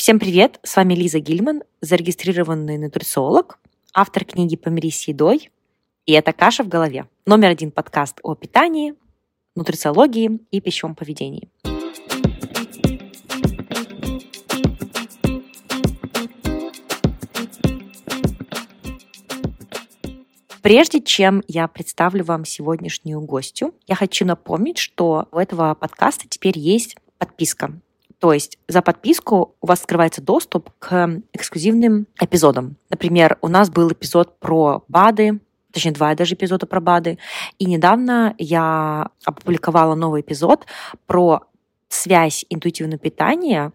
Всем привет! С вами Лиза Гильман, зарегистрированный нутрициолог, автор книги «Помирись с едой». И это «Каша в голове». Номер один подкаст о питании, нутрициологии и пищевом поведении. Прежде чем я представлю вам сегодняшнюю гостью, я хочу напомнить, что у этого подкаста теперь есть подписка. То есть за подписку у вас открывается доступ к эксклюзивным эпизодам. Например, у нас был эпизод про БАДы, точнее, два даже эпизода про БАДы. И недавно я опубликовала новый эпизод про связь интуитивного питания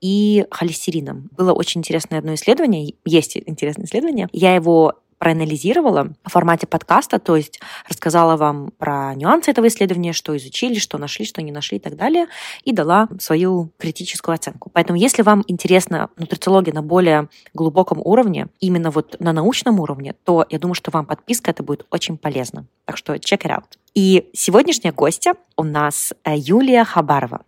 и холестерином. Было очень интересное одно исследование, есть интересное исследование. Я его проанализировала в формате подкаста, то есть рассказала вам про нюансы этого исследования, что изучили, что нашли, что не нашли и так далее, и дала свою критическую оценку. Поэтому если вам интересна нутрициология на более глубоком уровне, именно вот на научном уровне, то я думаю, что вам подписка это будет очень полезно. Так что check it out. И сегодняшняя гостья у нас э, Юлия Хабарова.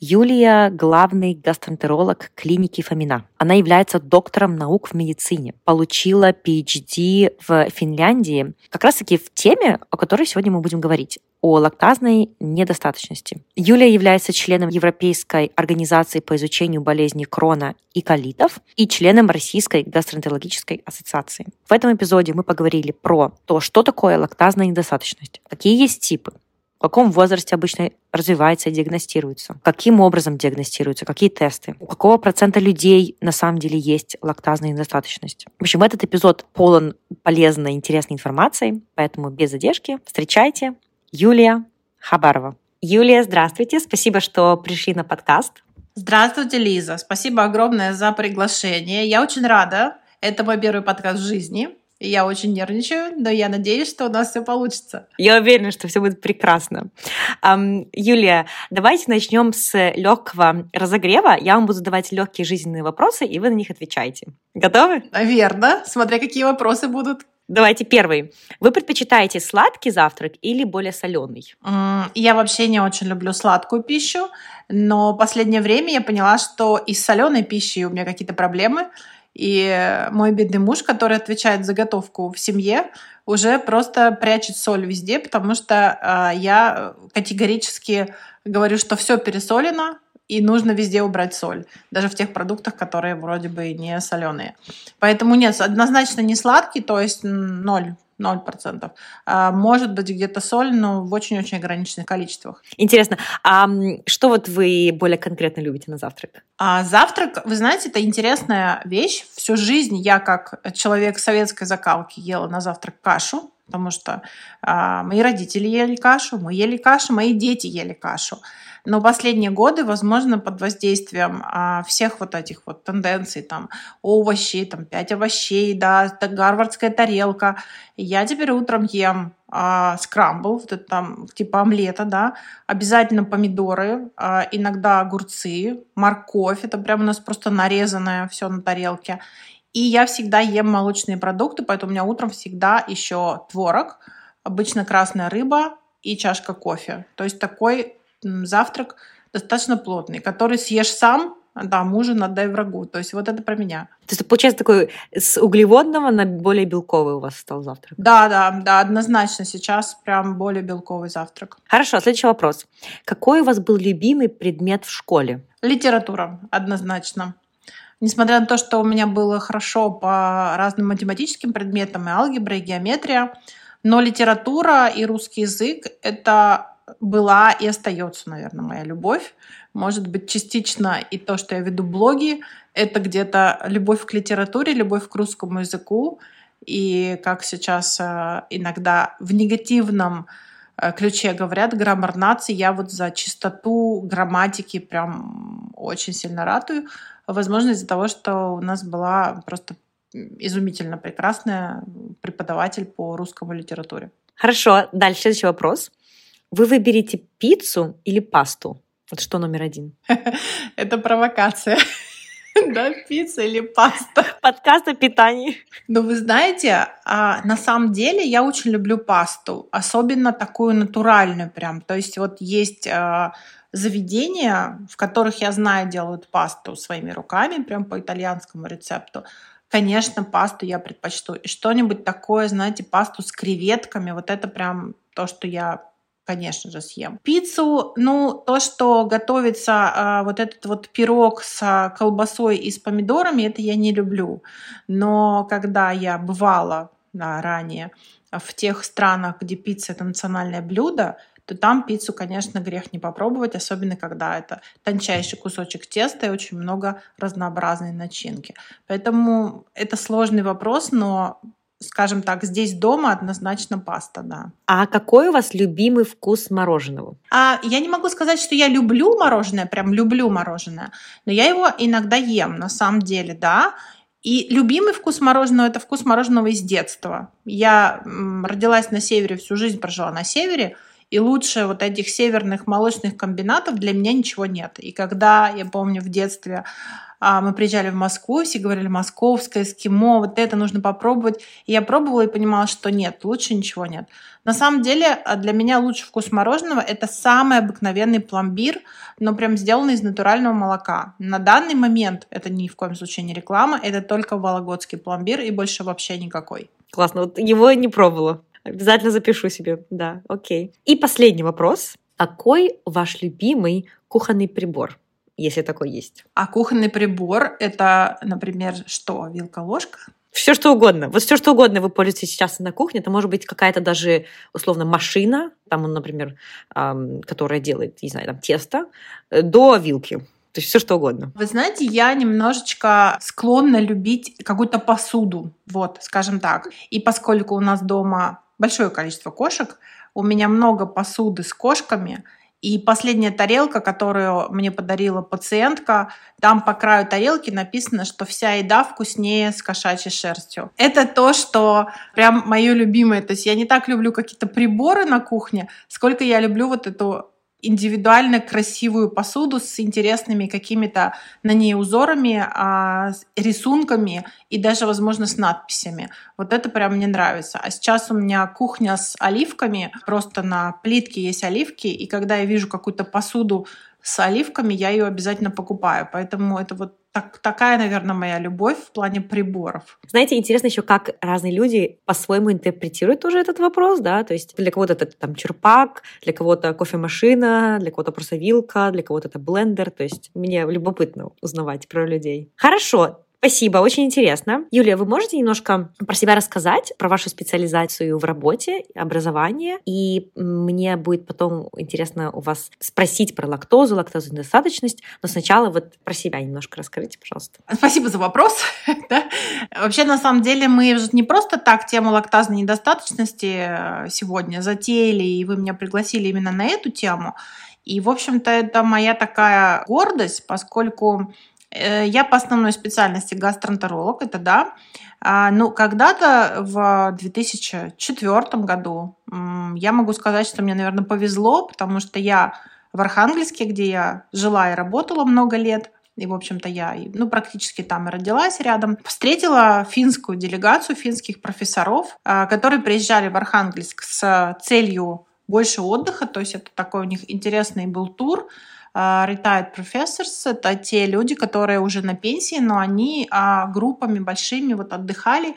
Юлия – главный гастроэнтеролог клиники Фомина. Она является доктором наук в медицине, получила PhD в Финляндии как раз-таки в теме, о которой сегодня мы будем говорить о лактазной недостаточности. Юлия является членом Европейской организации по изучению болезней Крона и колитов и членом Российской гастроэнтерологической ассоциации. В этом эпизоде мы поговорили про то, что такое лактазная недостаточность, какие есть типы, в каком возрасте обычно развивается и диагностируется, каким образом диагностируется, какие тесты, у какого процента людей на самом деле есть лактазная недостаточность. В общем, этот эпизод полон полезной, интересной информации, поэтому без задержки встречайте Юлия Хабарова. Юлия, здравствуйте, спасибо, что пришли на подкаст. Здравствуйте, Лиза. Спасибо огромное за приглашение. Я очень рада. Это мой первый подкаст в жизни. Я очень нервничаю, но я надеюсь, что у нас все получится. Я уверена, что все будет прекрасно. Юлия, давайте начнем с легкого разогрева. Я вам буду задавать легкие жизненные вопросы, и вы на них отвечаете. Готовы? Наверное, смотря какие вопросы будут. Давайте первый. Вы предпочитаете сладкий завтрак или более соленый? Я вообще не очень люблю сладкую пищу, но в последнее время я поняла, что и с соленой пищей у меня какие-то проблемы. И мой бедный муж, который отвечает за готовку в семье, уже просто прячет соль везде, потому что э, я категорически говорю, что все пересолено, и нужно везде убрать соль, даже в тех продуктах, которые вроде бы не соленые. Поэтому нет, однозначно не сладкий, то есть ноль 0%. А, может быть, где-то соль, но в очень-очень ограниченных количествах. Интересно, а что вот вы более конкретно любите на завтрак? А завтрак, вы знаете, это интересная вещь. Всю жизнь я, как человек советской закалки, ела на завтрак кашу, потому что а, мои родители ели кашу, мы ели кашу, мои дети ели кашу. Но последние годы, возможно, под воздействием а, всех вот этих вот тенденций, там, овощи, там, пять овощей, да, гарвардская тарелка, я теперь утром ем а, скрамбл, вот это там типа омлета, да, обязательно помидоры, а, иногда огурцы, морковь, это прям у нас просто нарезанное все на тарелке. И я всегда ем молочные продукты, поэтому у меня утром всегда еще творог, обычно красная рыба и чашка кофе. То есть такой завтрак достаточно плотный, который съешь сам, да, мужу отдай врагу. То есть вот это про меня. То есть получается такой с углеводного на более белковый у вас стал завтрак? Да, да, да, однозначно сейчас прям более белковый завтрак. Хорошо, следующий вопрос. Какой у вас был любимый предмет в школе? Литература, однозначно. Несмотря на то, что у меня было хорошо по разным математическим предметам, и алгебра, и геометрия, но литература и русский язык — это была и остается, наверное, моя любовь. Может быть, частично и то, что я веду блоги, это где-то любовь к литературе, любовь к русскому языку. И как сейчас э, иногда в негативном э, ключе говорят, граммар нации, я вот за чистоту грамматики прям очень сильно ратую. Возможно, из-за того, что у нас была просто изумительно прекрасная преподаватель по русскому литературе. Хорошо, дальше следующий вопрос. Вы выберете пиццу или пасту? Вот что номер один? Это провокация. Да, пицца или паста. Подкаст о питании. Ну, вы знаете, а, на самом деле я очень люблю пасту, особенно такую натуральную прям. То есть вот есть а, заведения, в которых я знаю, делают пасту своими руками, прям по итальянскому рецепту, конечно, пасту я предпочту. И что-нибудь такое, знаете, пасту с креветками, вот это прям то, что я конечно же, съем. Пиццу, ну, то, что готовится э, вот этот вот пирог с колбасой и с помидорами, это я не люблю. Но когда я бывала да, ранее в тех странах, где пицца это национальное блюдо, то там пиццу, конечно, грех не попробовать, особенно когда это тончайший кусочек теста и очень много разнообразной начинки. Поэтому это сложный вопрос, но скажем так, здесь дома однозначно паста, да. А какой у вас любимый вкус мороженого? А, я не могу сказать, что я люблю мороженое, прям люблю мороженое, но я его иногда ем, на самом деле, да. И любимый вкус мороженого – это вкус мороженого из детства. Я родилась на севере, всю жизнь прожила на севере, и лучше вот этих северных молочных комбинатов для меня ничего нет. И когда, я помню, в детстве а, мы приезжали в Москву, все говорили, московское, эскимо, вот это нужно попробовать. И я пробовала и понимала, что нет, лучше ничего нет. На самом деле а, для меня лучший вкус мороженого – это самый обыкновенный пломбир, но прям сделанный из натурального молока. На данный момент это ни в коем случае не реклама, это только вологодский пломбир и больше вообще никакой. Классно, вот его не пробовала. Обязательно запишу себе, да, окей. И последний вопрос. Какой ваш любимый кухонный прибор? если такой есть. А кухонный прибор — это, например, что? Вилка-ложка? Все что угодно. Вот все что угодно вы пользуетесь сейчас на кухне. Это может быть какая-то даже, условно, машина, там, например, эм, которая делает, не знаю, там, тесто, э, до вилки. То есть все что угодно. Вы знаете, я немножечко склонна любить какую-то посуду, вот, скажем так. И поскольку у нас дома большое количество кошек, у меня много посуды с кошками – и последняя тарелка, которую мне подарила пациентка, там по краю тарелки написано, что вся еда вкуснее с кошачьей шерстью. Это то, что прям мое любимое. То есть я не так люблю какие-то приборы на кухне, сколько я люблю вот эту индивидуально красивую посуду с интересными какими-то на ней узорами, а, рисунками и даже, возможно, с надписями. Вот это прям мне нравится. А сейчас у меня кухня с оливками. Просто на плитке есть оливки, и когда я вижу какую-то посуду с оливками, я ее обязательно покупаю. Поэтому это вот так, такая, наверное, моя любовь в плане приборов. Знаете, интересно еще, как разные люди по-своему интерпретируют тоже этот вопрос, да, то есть для кого-то это там черпак, для кого-то кофемашина, для кого-то просто вилка, для кого-то это блендер, то есть мне любопытно узнавать про людей. Хорошо, Спасибо, очень интересно. Юлия, вы можете немножко про себя рассказать, про вашу специализацию в работе, образование? И мне будет потом интересно у вас спросить про лактозу, лактозу недостаточность, но сначала вот про себя немножко расскажите, пожалуйста. Спасибо за вопрос. Вообще, на самом деле, мы не просто так тему лактазной недостаточности э, сегодня затеяли, и вы меня пригласили именно на эту тему. И, в общем-то, это моя такая гордость, поскольку я по основной специальности гастроэнтеролог, это да. А, ну, когда-то в 2004 году я могу сказать, что мне, наверное, повезло, потому что я в Архангельске, где я жила и работала много лет, и, в общем-то, я ну, практически там и родилась рядом, встретила финскую делегацию финских профессоров, а, которые приезжали в Архангельск с целью больше отдыха, то есть это такой у них интересный был тур, retired professors — это те люди, которые уже на пенсии, но они а, группами большими вот отдыхали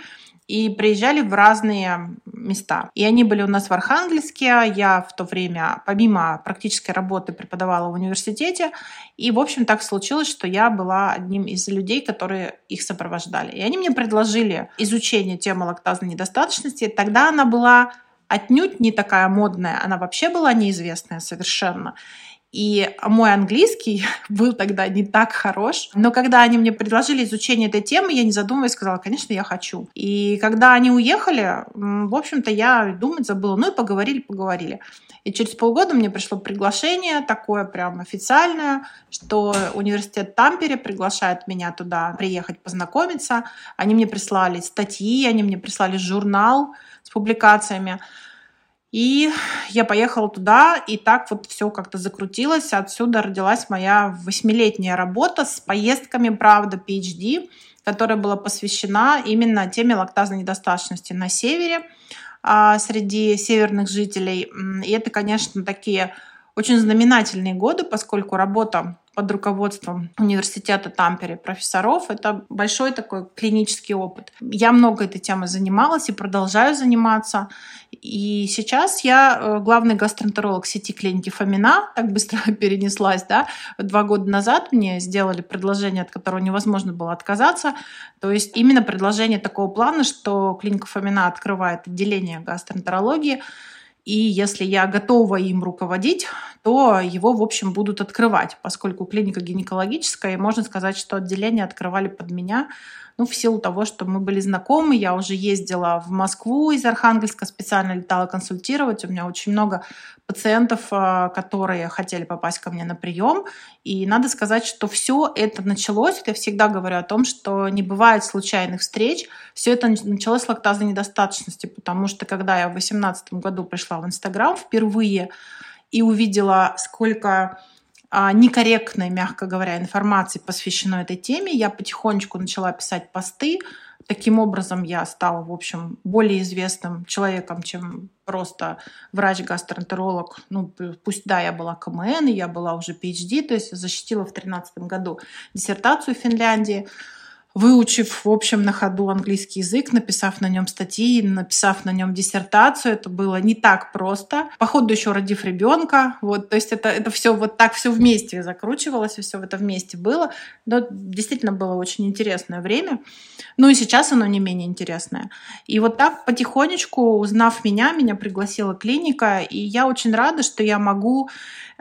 и приезжали в разные места. И они были у нас в Архангельске. Я в то время, помимо практической работы, преподавала в университете. И, в общем, так случилось, что я была одним из людей, которые их сопровождали. И они мне предложили изучение темы лактазной недостаточности. Тогда она была отнюдь не такая модная, она вообще была неизвестная совершенно. И мой английский был тогда не так хорош. Но когда они мне предложили изучение этой темы, я не задумываясь сказала, конечно, я хочу. И когда они уехали, в общем-то, я думать забыла. Ну и поговорили, поговорили. И через полгода мне пришло приглашение такое прям официальное, что университет Тампере приглашает меня туда приехать познакомиться. Они мне прислали статьи, они мне прислали журнал с публикациями. И я поехала туда, и так вот все как-то закрутилось. Отсюда родилась моя восьмилетняя работа с поездками, правда, PhD, которая была посвящена именно теме лактазной недостаточности на севере а, среди северных жителей. И это, конечно, такие очень знаменательные годы, поскольку работа под руководством университета Тампере профессоров. Это большой такой клинический опыт. Я много этой темой занималась и продолжаю заниматься. И сейчас я э, главный гастроэнтеролог сети клиники Фомина. Так быстро перенеслась, да. Два года назад мне сделали предложение, от которого невозможно было отказаться. То есть именно предложение такого плана, что клиника Фомина открывает отделение гастроэнтерологии и если я готова им руководить, то его, в общем, будут открывать, поскольку клиника гинекологическая, и можно сказать, что отделение открывали под меня, ну, в силу того, что мы были знакомы, я уже ездила в Москву из Архангельска, специально летала консультировать. У меня очень много пациентов, а, которые хотели попасть ко мне на прием. И надо сказать, что все это началось, я всегда говорю о том, что не бывает случайных встреч. Все это началось с лактазной недостаточности, потому что когда я в 2018 году пришла в Инстаграм впервые и увидела, сколько некорректной, мягко говоря, информации посвящено этой теме, я потихонечку начала писать посты. Таким образом, я стала, в общем, более известным человеком, чем просто врач-гастроэнтеролог. Ну, пусть, да, я была КМН, я была уже PhD, то есть защитила в 2013 году диссертацию в Финляндии выучив, в общем, на ходу английский язык, написав на нем статьи, написав на нем диссертацию. Это было не так просто. Походу еще родив ребенка. Вот, то есть это, это все вот так все вместе закручивалось, и все это вместе было. Но действительно было очень интересное время. Ну и сейчас оно не менее интересное. И вот так потихонечку, узнав меня, меня пригласила клиника, и я очень рада, что я могу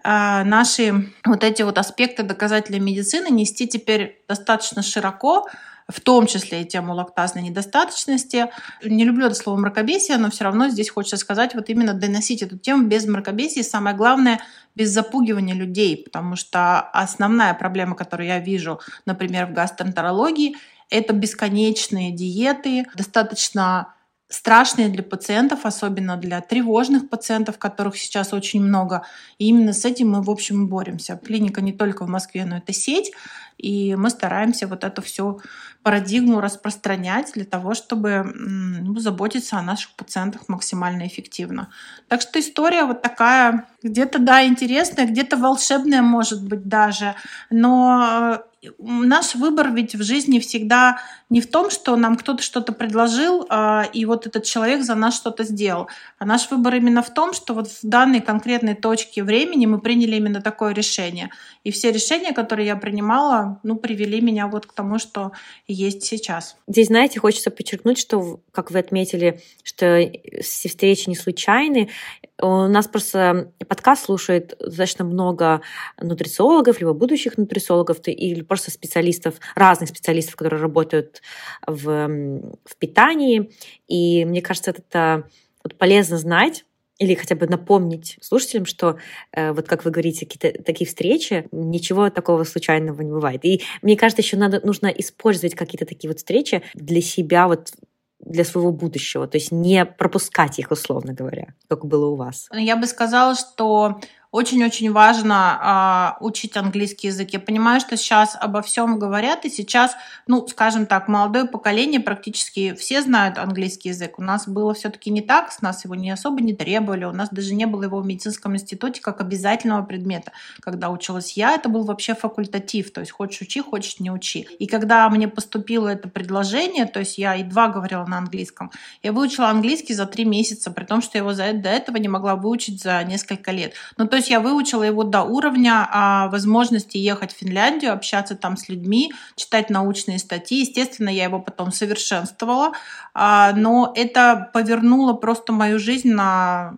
наши вот эти вот аспекты доказательной медицины нести теперь достаточно широко, в том числе и тему лактазной недостаточности. Не люблю это слово мракобесие, но все равно здесь хочется сказать вот именно доносить эту тему без мракобесия. Самое главное, без запугивания людей, потому что основная проблема, которую я вижу, например, в гастроэнтерологии, это бесконечные диеты, достаточно страшные для пациентов, особенно для тревожных пациентов, которых сейчас очень много. И именно с этим мы, в общем, боремся. Клиника не только в Москве, но это сеть. И мы стараемся вот эту всю парадигму распространять для того, чтобы ну, заботиться о наших пациентах максимально эффективно. Так что история вот такая, где-то, да, интересная, где-то волшебная, может быть, даже. Но наш выбор ведь в жизни всегда не в том, что нам кто-то что-то предложил, а, и вот этот человек за нас что-то сделал. А наш выбор именно в том, что вот в данной конкретной точке времени мы приняли именно такое решение. И все решения, которые я принимала, ну, привели меня вот к тому, что есть сейчас. Здесь, знаете, хочется подчеркнуть, что, как вы отметили, что все встречи не случайны. У нас просто подкаст слушает достаточно много нутрициологов, либо будущих нутрициологов, или просто специалистов, разных специалистов, которые работают в, в питании. И мне кажется, это вот полезно знать, или хотя бы напомнить слушателям, что э, вот как вы говорите, какие-то такие встречи, ничего такого случайного не бывает. И мне кажется, еще надо, нужно использовать какие-то такие вот встречи для себя, вот для своего будущего, то есть не пропускать их, условно говоря, как было у вас. Я бы сказала, что очень-очень важно э, учить английский язык. Я понимаю, что сейчас обо всем говорят, и сейчас, ну, скажем так, молодое поколение практически все знают английский язык. У нас было все-таки не так, с нас его не особо не требовали, у нас даже не было его в медицинском институте как обязательного предмета. Когда училась я, это был вообще факультатив, то есть хочешь учи, хочешь не учи. И когда мне поступило это предложение, то есть я едва говорила на английском, я выучила английский за три месяца, при том, что я его за, до этого не могла выучить за несколько лет. Ну, то есть я выучила его до уровня а, возможности ехать в Финляндию, общаться там с людьми, читать научные статьи. Естественно, я его потом совершенствовала, а, но это повернуло просто мою жизнь на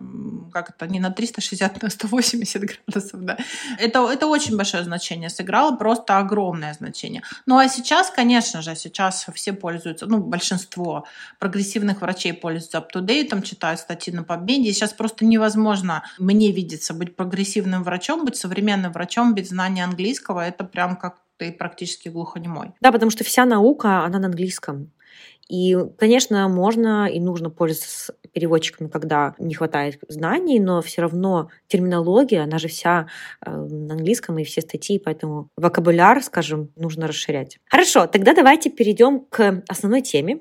как это, не на 360, на 180 градусов, да. Это, это очень большое значение сыграло, просто огромное значение. Ну а сейчас, конечно же, сейчас все пользуются, ну, большинство прогрессивных врачей пользуются up-to-date, читают статьи на PubMed. Сейчас просто невозможно мне видеться быть прогрессивным врачом, быть современным врачом без знания английского. Это прям как ты практически глухонемой. Да, потому что вся наука, она на английском. И, конечно, можно и нужно пользоваться переводчиками, когда не хватает знаний, но все равно терминология, она же вся э, на английском и все статьи, поэтому вокабуляр, скажем, нужно расширять. Хорошо, тогда давайте перейдем к основной теме.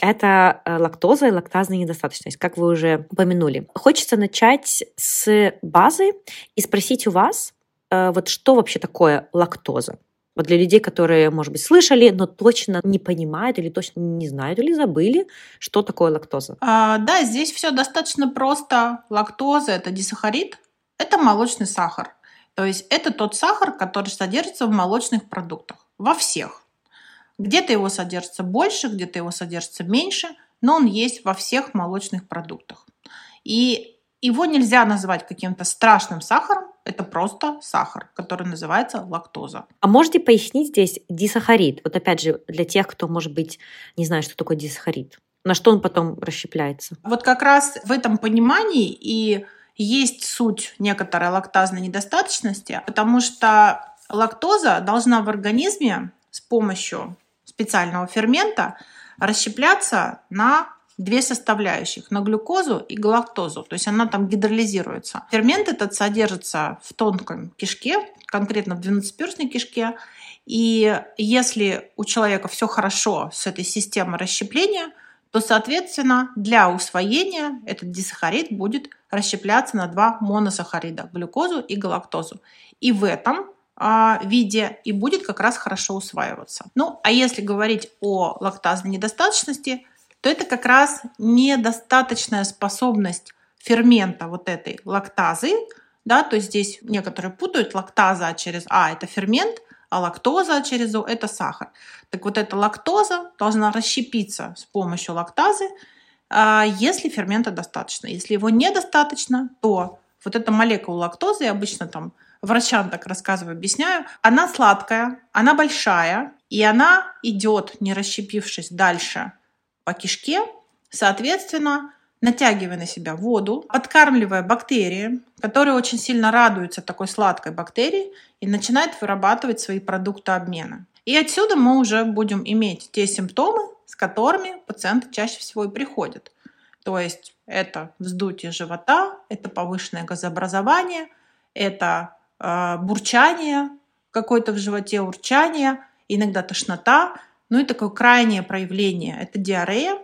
Это э, лактоза и лактазная недостаточность, как вы уже упомянули. Хочется начать с базы и спросить у вас, э, вот что вообще такое лактоза? Вот для людей, которые, может быть, слышали, но точно не понимают или точно не знают или забыли, что такое лактоза. А, да, здесь все достаточно просто. Лактоза – это дисахарид, это молочный сахар. То есть это тот сахар, который содержится в молочных продуктах. Во всех. Где-то его содержится больше, где-то его содержится меньше, но он есть во всех молочных продуктах. И его нельзя назвать каким-то страшным сахаром, это просто сахар, который называется лактоза. А можете пояснить здесь дисахарид? Вот опять же, для тех, кто, может быть, не знает, что такое дисахарид. На что он потом расщепляется? Вот как раз в этом понимании и есть суть некоторой лактазной недостаточности, потому что лактоза должна в организме с помощью специального фермента расщепляться на две составляющих, на глюкозу и галактозу. То есть она там гидролизируется. Фермент этот содержится в тонком кишке, конкретно в двенадцатиперстной кишке. И если у человека все хорошо с этой системой расщепления, то, соответственно, для усвоения этот дисахарид будет расщепляться на два моносахарида – глюкозу и галактозу. И в этом виде и будет как раз хорошо усваиваться. Ну, а если говорить о лактазной недостаточности, то это как раз недостаточная способность фермента вот этой лактазы, да, то есть здесь некоторые путают лактаза через А – это фермент, а лактоза через О – это сахар. Так вот эта лактоза должна расщепиться с помощью лактазы, а, если фермента достаточно. Если его недостаточно, то вот эта молекула лактозы, обычно там врачам так рассказываю, объясняю, она сладкая, она большая, и она идет, не расщепившись дальше по кишке, соответственно, натягивая на себя воду, подкармливая бактерии, которые очень сильно радуются такой сладкой бактерии и начинают вырабатывать свои продукты обмена. И отсюда мы уже будем иметь те симптомы, с которыми пациенты чаще всего и приходят. То есть это вздутие живота, это повышенное газообразование, это бурчание какое-то в животе, урчание, иногда тошнота, ну и такое крайнее проявление – это диарея.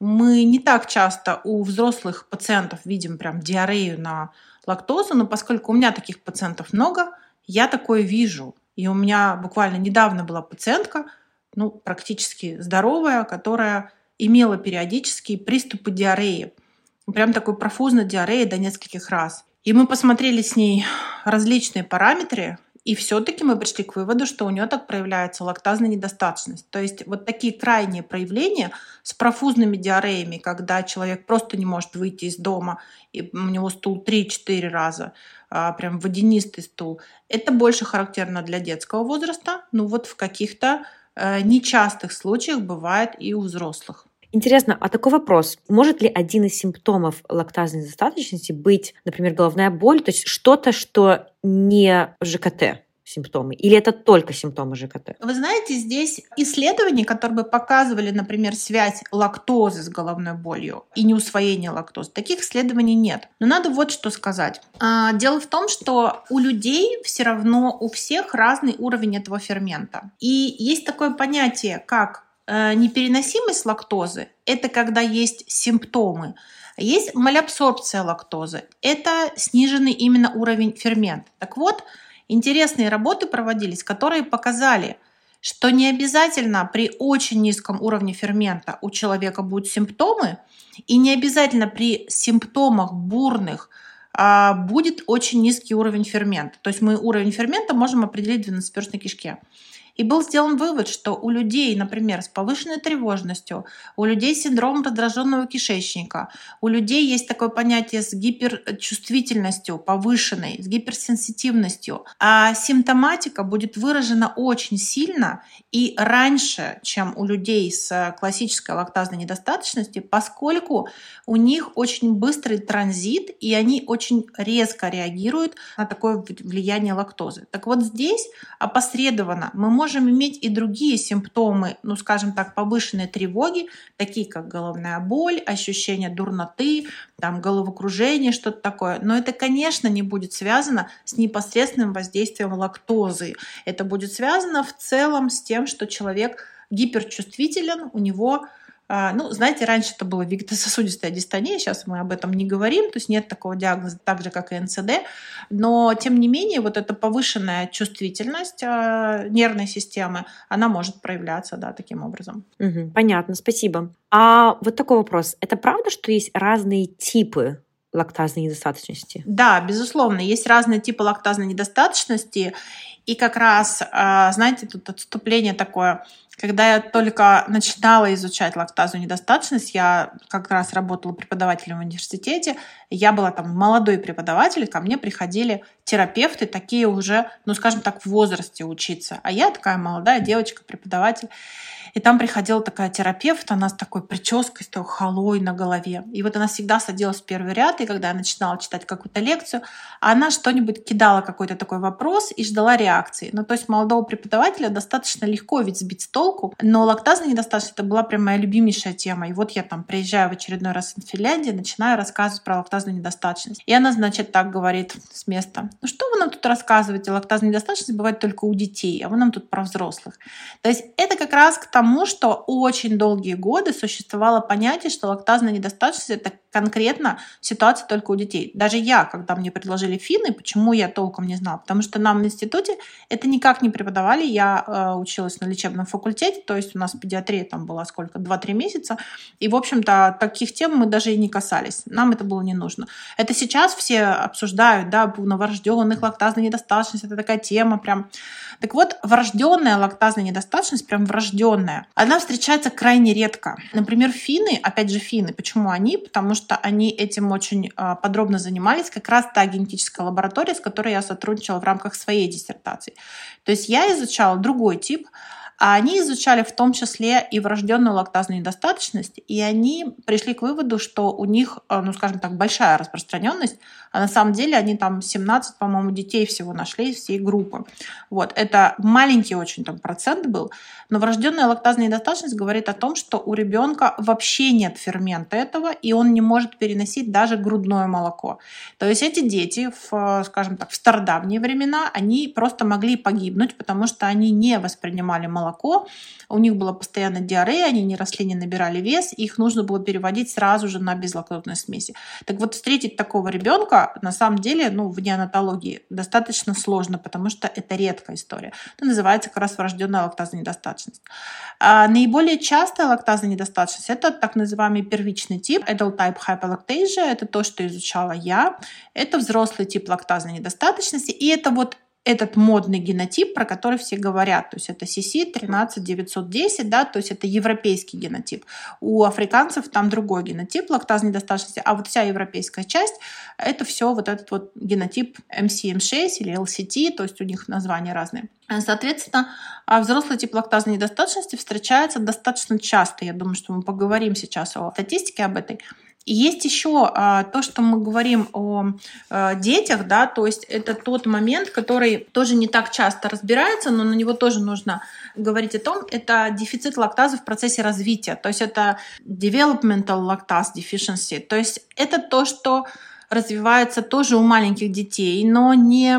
Мы не так часто у взрослых пациентов видим прям диарею на лактозу, но поскольку у меня таких пациентов много, я такое вижу. И у меня буквально недавно была пациентка, ну, практически здоровая, которая имела периодические приступы диареи. Прям такой профузной диареи до нескольких раз. И мы посмотрели с ней различные параметры, и все-таки мы пришли к выводу, что у нее так проявляется лактазная недостаточность. То есть вот такие крайние проявления с профузными диареями, когда человек просто не может выйти из дома, и у него стул 3-4 раза, а, прям водянистый стул, это больше характерно для детского возраста. Ну вот в каких-то э, нечастых случаях бывает и у взрослых. Интересно, а такой вопрос. Может ли один из симптомов лактазной недостаточности быть, например, головная боль, то есть что-то, что не ЖКТ? симптомы? Или это только симптомы ЖКТ? Вы знаете, здесь исследования, которые бы показывали, например, связь лактозы с головной болью и неусвоение лактозы, таких исследований нет. Но надо вот что сказать. А, дело в том, что у людей все равно у всех разный уровень этого фермента. И есть такое понятие, как непереносимость лактозы – это когда есть симптомы. Есть малябсорбция лактозы – это сниженный именно уровень фермента. Так вот, интересные работы проводились, которые показали, что не обязательно при очень низком уровне фермента у человека будут симптомы, и не обязательно при симптомах бурных а, будет очень низкий уровень фермента. То есть мы уровень фермента можем определить в двенадцатиперстной кишке. И был сделан вывод, что у людей, например, с повышенной тревожностью, у людей с синдромом раздраженного кишечника, у людей есть такое понятие с гиперчувствительностью повышенной, с гиперсенситивностью, а симптоматика будет выражена очень сильно и раньше, чем у людей с классической лактазной недостаточностью, поскольку у них очень быстрый транзит, и они очень резко реагируют на такое влияние лактозы. Так вот здесь опосредованно мы можем можем иметь и другие симптомы, ну, скажем так, повышенной тревоги, такие как головная боль, ощущение дурноты, там, головокружение, что-то такое. Но это, конечно, не будет связано с непосредственным воздействием лактозы. Это будет связано в целом с тем, что человек гиперчувствителен, у него ну, знаете, раньше это было вегетососудистая дистония, сейчас мы об этом не говорим, то есть нет такого диагноза, так же, как и НЦД, но, тем не менее, вот эта повышенная чувствительность э, нервной системы, она может проявляться, да, таким образом. Угу, понятно, спасибо. А вот такой вопрос. Это правда, что есть разные типы лактазной недостаточности? Да, безусловно, есть разные типы лактазной недостаточности, и как раз, а, знаете, тут отступление такое. Когда я только начинала изучать лактазу недостаточность, я как раз работала преподавателем в университете, я была там молодой преподаватель, ко мне приходили терапевты, такие уже, ну, скажем так, в возрасте учиться. А я такая молодая девочка, преподаватель. И там приходила такая терапевт, она с такой прической, с такой халой на голове. И вот она всегда садилась в первый ряд, и когда я начинала читать какую-то лекцию, она что-нибудь кидала какой-то такой вопрос и ждала реакции. Ну, то есть молодого преподавателя достаточно легко ведь сбить с толку, но лактазная недостаточность это была прям моя любимейшая тема. И вот я там приезжаю в очередной раз в Финляндию, начинаю рассказывать про лактазную недостаточность. И она, значит, так говорит с места. Ну что вы нам тут рассказываете? Лактазная недостаточность бывает только у детей, а вы нам тут про взрослых. То есть это как раз к тому, что очень долгие годы существовало понятие, что лактазная недостаточность – это конкретно ситуация только у детей. Даже я, когда мне предложили финны, почему я толком не знала? Потому что нам в институте это никак не преподавали. Я э, училась на лечебном факультете, то есть у нас педиатрия там была сколько? 2-3 месяца. И, в общем-то, таких тем мы даже и не касались. Нам это было не нужно. Это сейчас все обсуждают, да, у новорожденных лактазная недостаточность. Это такая тема прям так вот, врожденная лактазная недостаточность, прям врожденная, она встречается крайне редко. Например, финны, опять же финны, почему они? Потому что они этим очень а, подробно занимались, как раз та генетическая лаборатория, с которой я сотрудничала в рамках своей диссертации. То есть я изучала другой тип, а они изучали в том числе и врожденную лактазную недостаточность, и они пришли к выводу, что у них, э, ну, скажем так, большая распространенность, а на самом деле они там 17, по-моему, детей всего нашли из всей группы. Вот, это маленький очень там процент был, но врожденная лактазная недостаточность говорит о том, что у ребенка вообще нет фермента этого, и он не может переносить даже грудное молоко. То есть эти дети, в, скажем так, в стародавние времена, они просто могли погибнуть, потому что они не воспринимали молоко у них была постоянно диарея, они не росли, не набирали вес, их нужно было переводить сразу же на безлактозные смеси. Так вот, встретить такого ребенка на самом деле, ну, в неонатологии достаточно сложно, потому что это редкая история. Это называется как раз врожденная лактазная недостаточность. А наиболее частая лактазная недостаточность – это так называемый первичный тип, adult type hyperlactasia, это то, что изучала я. Это взрослый тип лактазной недостаточности, и это вот этот модный генотип, про который все говорят. То есть это CC 13910, да, то есть это европейский генотип. У африканцев там другой генотип лактазной недостаточности, а вот вся европейская часть – это все вот этот вот генотип MCM6 или LCT, то есть у них названия разные. Соответственно, а взрослый тип лактазной недостаточности встречается достаточно часто. Я думаю, что мы поговорим сейчас о статистике об этой. И есть еще а, то, что мы говорим о а, детях, да, то есть это тот момент, который тоже не так часто разбирается, но на него тоже нужно говорить о том, это дефицит лактазы в процессе развития, то есть это developmental lactase deficiency, то есть это то, что развивается тоже у маленьких детей, но не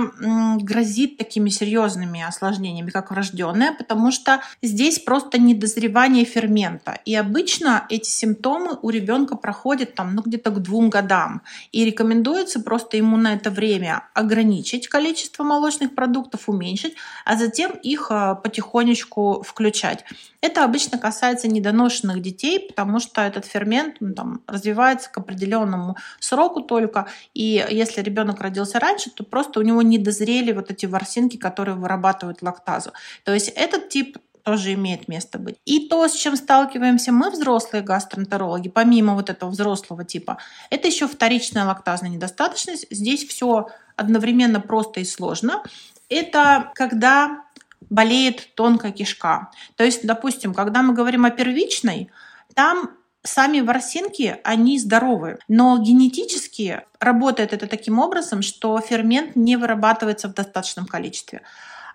грозит такими серьезными осложнениями, как врожденная, потому что здесь просто недозревание фермента. И обычно эти симптомы у ребенка проходят там, ну, где-то к двум годам. И рекомендуется просто ему на это время ограничить количество молочных продуктов, уменьшить, а затем их а, потихонечку включать. Это обычно касается недоношенных детей, потому что этот фермент ну, там, развивается к определенному сроку только. И если ребенок родился раньше, то просто у него не дозрели вот эти ворсинки, которые вырабатывают лактазу. То есть этот тип тоже имеет место быть. И то, с чем сталкиваемся мы, взрослые гастроэнтерологи, помимо вот этого взрослого типа, это еще вторичная лактазная недостаточность. Здесь все одновременно просто и сложно. Это когда болеет тонкая кишка. То есть, допустим, когда мы говорим о первичной, там сами ворсинки, они здоровы, но генетически работает это таким образом, что фермент не вырабатывается в достаточном количестве.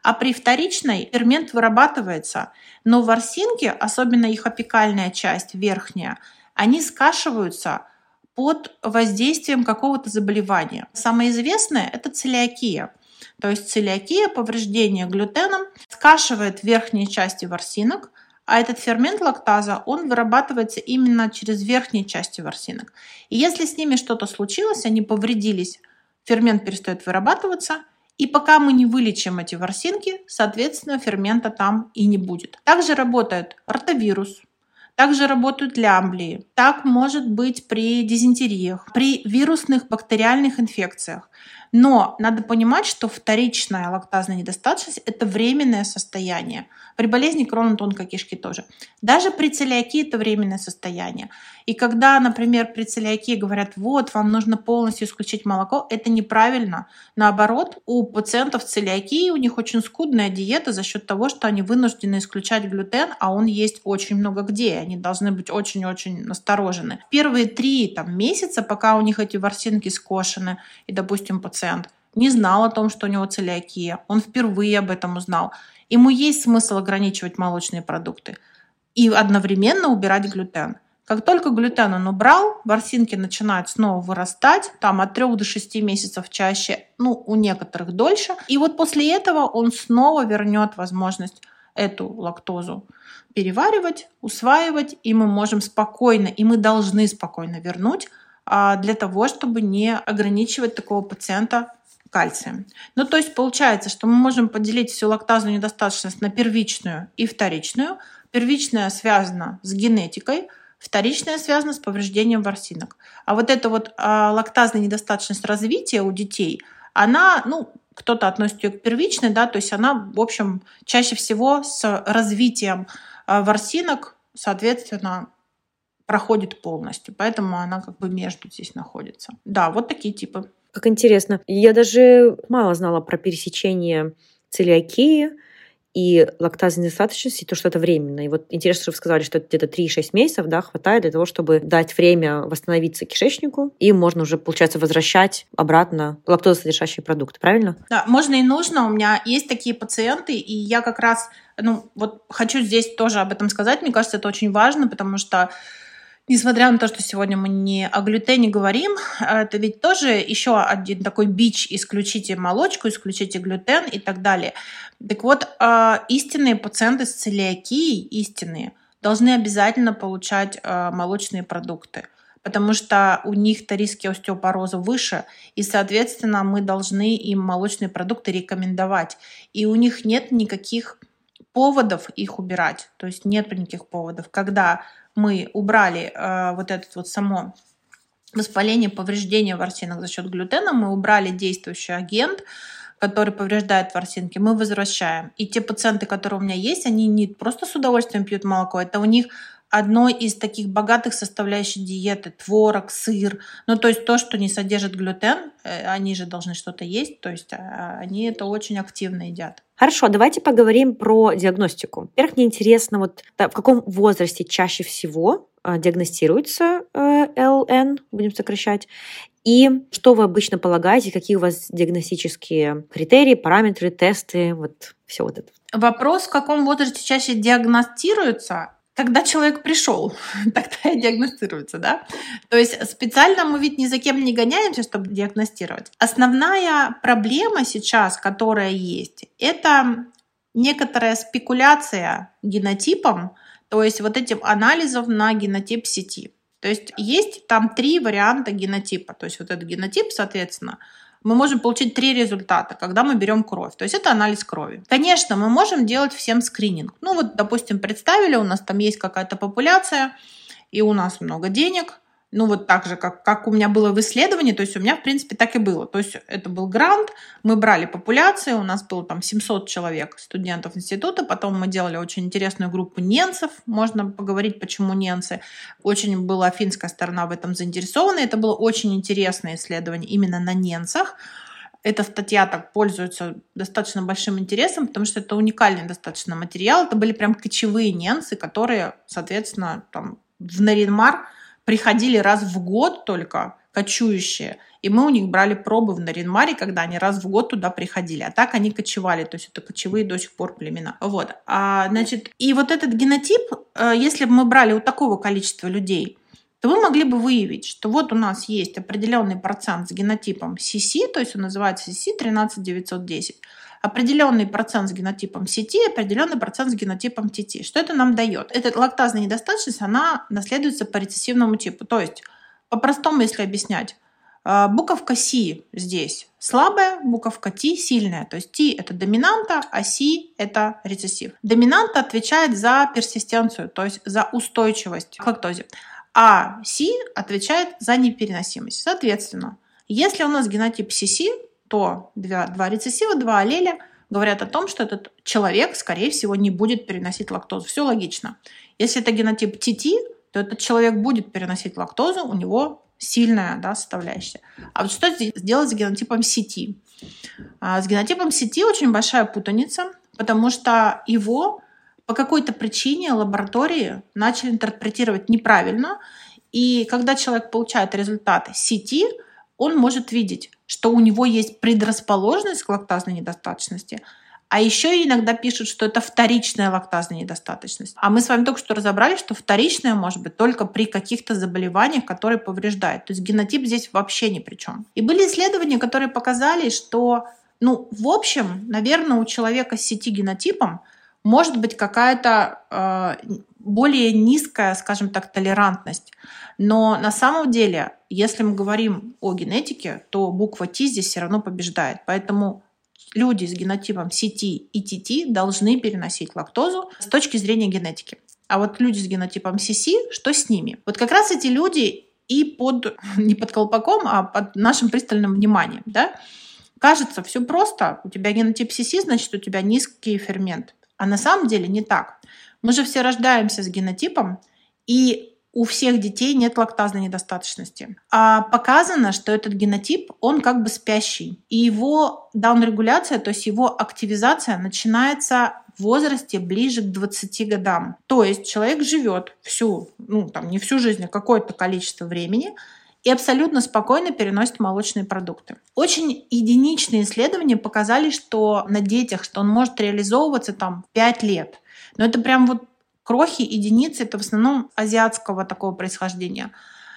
А при вторичной фермент вырабатывается, но ворсинки, особенно их апикальная часть, верхняя, они скашиваются под воздействием какого-то заболевания. Самое известное – это целиакия. То есть целиакия, повреждение глютеном, скашивает верхние части ворсинок, а этот фермент лактаза, он вырабатывается именно через верхние части ворсинок. И если с ними что-то случилось, они повредились, фермент перестает вырабатываться, и пока мы не вылечим эти ворсинки, соответственно, фермента там и не будет. Также работает ротавирус, также работают лямблии. Так может быть при дизентериях, при вирусных бактериальных инфекциях. Но надо понимать, что вторичная лактазная недостаточность – это временное состояние. При болезни крона тонкой кишки тоже. Даже при целиакии это временное состояние. И когда, например, при целиакии говорят, вот, вам нужно полностью исключить молоко, это неправильно. Наоборот, у пациентов целиакии у них очень скудная диета за счет того, что они вынуждены исключать глютен, а он есть очень много где. Они должны быть очень-очень насторожены. Первые три там, месяца, пока у них эти ворсинки скошены, и, допустим, пациент пациент не знал о том, что у него целиакия, он впервые об этом узнал. Ему есть смысл ограничивать молочные продукты и одновременно убирать глютен. Как только глютен он убрал, ворсинки начинают снова вырастать, там от 3 до 6 месяцев чаще, ну, у некоторых дольше. И вот после этого он снова вернет возможность эту лактозу переваривать, усваивать, и мы можем спокойно, и мы должны спокойно вернуть для того, чтобы не ограничивать такого пациента кальцием. Ну, то есть получается, что мы можем поделить всю лактазную недостаточность на первичную и вторичную. Первичная связана с генетикой, вторичная связана с повреждением ворсинок. А вот эта вот а, лактазная недостаточность развития у детей, она, ну, кто-то относит ее к первичной, да, то есть она, в общем, чаще всего с развитием а, ворсинок, соответственно, проходит полностью. Поэтому она как бы между здесь находится. Да, вот такие типы. Как интересно. Я даже мало знала про пересечение целиакии и лактазной недостаточности, то, что это временно. И вот интересно, что вы сказали, что это где-то 3-6 месяцев да, хватает для того, чтобы дать время восстановиться кишечнику, и можно уже, получается, возвращать обратно лактозосодержащие продукты, правильно? Да, можно и нужно. У меня есть такие пациенты, и я как раз, ну, вот хочу здесь тоже об этом сказать. Мне кажется, это очень важно, потому что Несмотря на то, что сегодня мы не о глютене говорим, это ведь тоже еще один такой бич «исключите молочку», «исключите глютен» и так далее. Так вот, а, истинные пациенты с целиакией, истинные, должны обязательно получать а, молочные продукты потому что у них-то риски остеопороза выше, и, соответственно, мы должны им молочные продукты рекомендовать. И у них нет никаких поводов их убирать, то есть нет никаких поводов. Когда мы убрали э, вот это вот само воспаление, повреждение ворсинок за счет глютена, мы убрали действующий агент, который повреждает ворсинки, мы возвращаем. И те пациенты, которые у меня есть, они не просто с удовольствием пьют молоко, это у них одно из таких богатых составляющих диеты, творог, сыр. Ну, то есть то, что не содержит глютен, э, они же должны что-то есть, то есть а, они это очень активно едят. Хорошо, давайте поговорим про диагностику. Во-первых, мне интересно, вот в каком возрасте чаще всего а, диагностируется э, ЛН, будем сокращать, и что вы обычно полагаете, какие у вас диагностические критерии, параметры, тесты, вот все вот это? Вопрос, в каком возрасте чаще диагностируется, когда человек пришел, тогда и диагностируется, да? То есть специально мы ведь ни за кем не гоняемся, чтобы диагностировать. Основная проблема сейчас, которая есть, это некоторая спекуляция генотипом, то есть вот этим анализом на генотип сети. То есть есть там три варианта генотипа. То есть вот этот генотип, соответственно, мы можем получить три результата, когда мы берем кровь. То есть это анализ крови. Конечно, мы можем делать всем скрининг. Ну вот, допустим, представили, у нас там есть какая-то популяция, и у нас много денег, ну вот так же, как, как у меня было в исследовании, то есть у меня, в принципе, так и было. То есть это был грант, мы брали популяции, у нас было там 700 человек студентов института, потом мы делали очень интересную группу ненцев, можно поговорить, почему ненцы. Очень была финская сторона в этом заинтересована, это было очень интересное исследование именно на ненцах. Эта статья так пользуется достаточно большим интересом, потому что это уникальный достаточно материал. Это были прям кочевые ненцы, которые, соответственно, там в Наринмар – приходили раз в год только кочующие, и мы у них брали пробы в Наринмаре, когда они раз в год туда приходили. А так они кочевали, то есть это кочевые до сих пор племена. Вот. А, значит, и вот этот генотип, э, если бы мы брали у такого количества людей, то вы могли бы выявить, что вот у нас есть определенный процент с генотипом CC, то есть он называется CC 13910, определенный процент с генотипом CT, определенный процент с генотипом TT. Что это нам дает? Эта лактазная недостаточность, она наследуется по рецессивному типу. То есть, по-простому, если объяснять, а, буковка C здесь слабая, буковка T сильная. То есть T это доминанта, а C это рецессив. Доминанта отвечает за персистенцию, то есть за устойчивость к лактозе. А C отвечает за непереносимость. Соответственно, если у нас генотип CC, то два, два рецессива, два аллеля говорят о том, что этот человек, скорее всего, не будет переносить лактозу. Все логично. Если это генотип TT, то этот человек будет переносить лактозу, у него сильная да, составляющая. А вот что сделать с генотипом сети? А с генотипом сети очень большая путаница, потому что его по какой-то причине лаборатории начали интерпретировать неправильно. И когда человек получает результаты сети, он может видеть, что у него есть предрасположенность к лактазной недостаточности – а еще иногда пишут, что это вторичная лактазная недостаточность. А мы с вами только что разобрали, что вторичная может быть только при каких-то заболеваниях, которые повреждают. То есть генотип здесь вообще ни при чем. И были исследования, которые показали, что, ну, в общем, наверное, у человека с сети генотипом может быть какая-то э, более низкая, скажем так, толерантность. Но на самом деле, если мы говорим о генетике, то буква Т здесь все равно побеждает. Поэтому люди с генотипом CT и TT должны переносить лактозу с точки зрения генетики. А вот люди с генотипом CC, что с ними? Вот как раз эти люди и под, не под колпаком, а под нашим пристальным вниманием. Да? Кажется, все просто. У тебя генотип CC, значит, у тебя низкий фермент. А на самом деле не так. Мы же все рождаемся с генотипом, и у всех детей нет лактазной недостаточности. А показано, что этот генотип, он как бы спящий. И его даунрегуляция, то есть его активизация начинается в возрасте ближе к 20 годам. То есть человек живет всю, ну там не всю жизнь, а какое-то количество времени, и абсолютно спокойно переносит молочные продукты. Очень единичные исследования показали, что на детях, что он может реализовываться там 5 лет. Но это прям вот крохи, единицы, это в основном азиатского такого происхождения.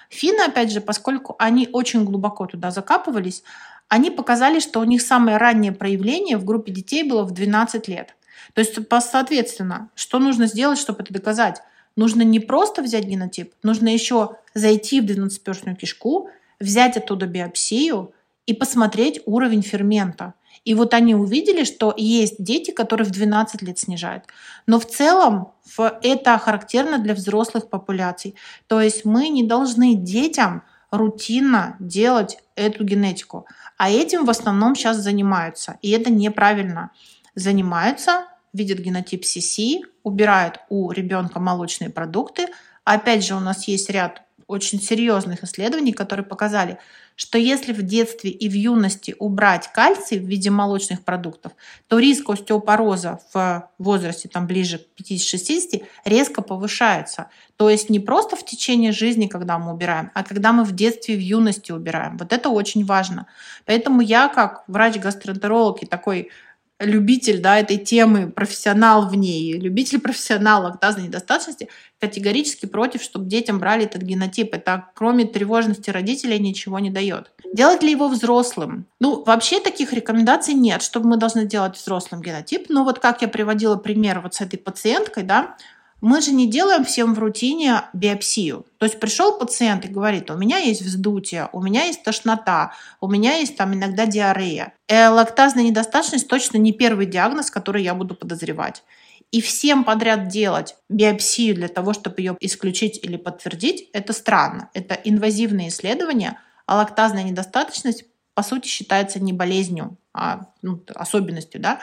Финны, опять же, поскольку они очень глубоко туда закапывались, они показали, что у них самое раннее проявление в группе детей было в 12 лет. То есть, соответственно, что нужно сделать, чтобы это доказать? Нужно не просто взять генотип, нужно еще зайти в двенадцатиперстную кишку, взять оттуда биопсию и посмотреть уровень фермента. И вот они увидели, что есть дети, которые в 12 лет снижают. Но в целом это характерно для взрослых популяций. То есть мы не должны детям рутинно делать эту генетику. А этим в основном сейчас занимаются. И это неправильно. Занимаются, видят генотип CC, убирают у ребенка молочные продукты. Опять же, у нас есть ряд очень серьезных исследований, которые показали, что если в детстве и в юности убрать кальций в виде молочных продуктов, то риск остеопороза в возрасте там, ближе к 50-60 резко повышается. То есть не просто в течение жизни, когда мы убираем, а когда мы в детстве в юности убираем. Вот это очень важно. Поэтому я как врач-гастроэнтеролог и такой любитель да, этой темы, профессионал в ней, любитель профессионал лактазной недостаточности, категорически против, чтобы детям брали этот генотип. Это кроме тревожности родителей ничего не дает. Делать ли его взрослым? Ну, вообще таких рекомендаций нет, чтобы мы должны делать взрослым генотип. Но вот как я приводила пример вот с этой пациенткой, да, мы же не делаем всем в рутине биопсию. То есть пришел пациент и говорит, у меня есть вздутие, у меня есть тошнота, у меня есть там иногда диарея. Э, лактазная недостаточность точно не первый диагноз, который я буду подозревать. И всем подряд делать биопсию для того, чтобы ее исключить или подтвердить, это странно. Это инвазивные исследования, а лактазная недостаточность по сути считается не болезнью, а ну, особенностью. Да?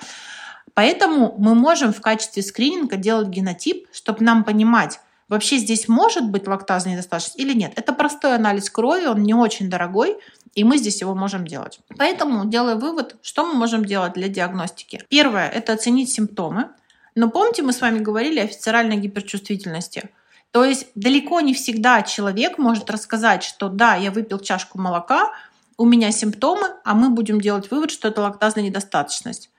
Поэтому мы можем в качестве скрининга делать генотип, чтобы нам понимать, вообще здесь может быть лактазная недостаточность или нет. Это простой анализ крови, он не очень дорогой, и мы здесь его можем делать. Поэтому, делая вывод, что мы можем делать для диагностики? Первое – это оценить симптомы. Но помните, мы с вами говорили о фицеральной гиперчувствительности. То есть далеко не всегда человек может рассказать, что да, я выпил чашку молока, у меня симптомы, а мы будем делать вывод, что это лактазная недостаточность.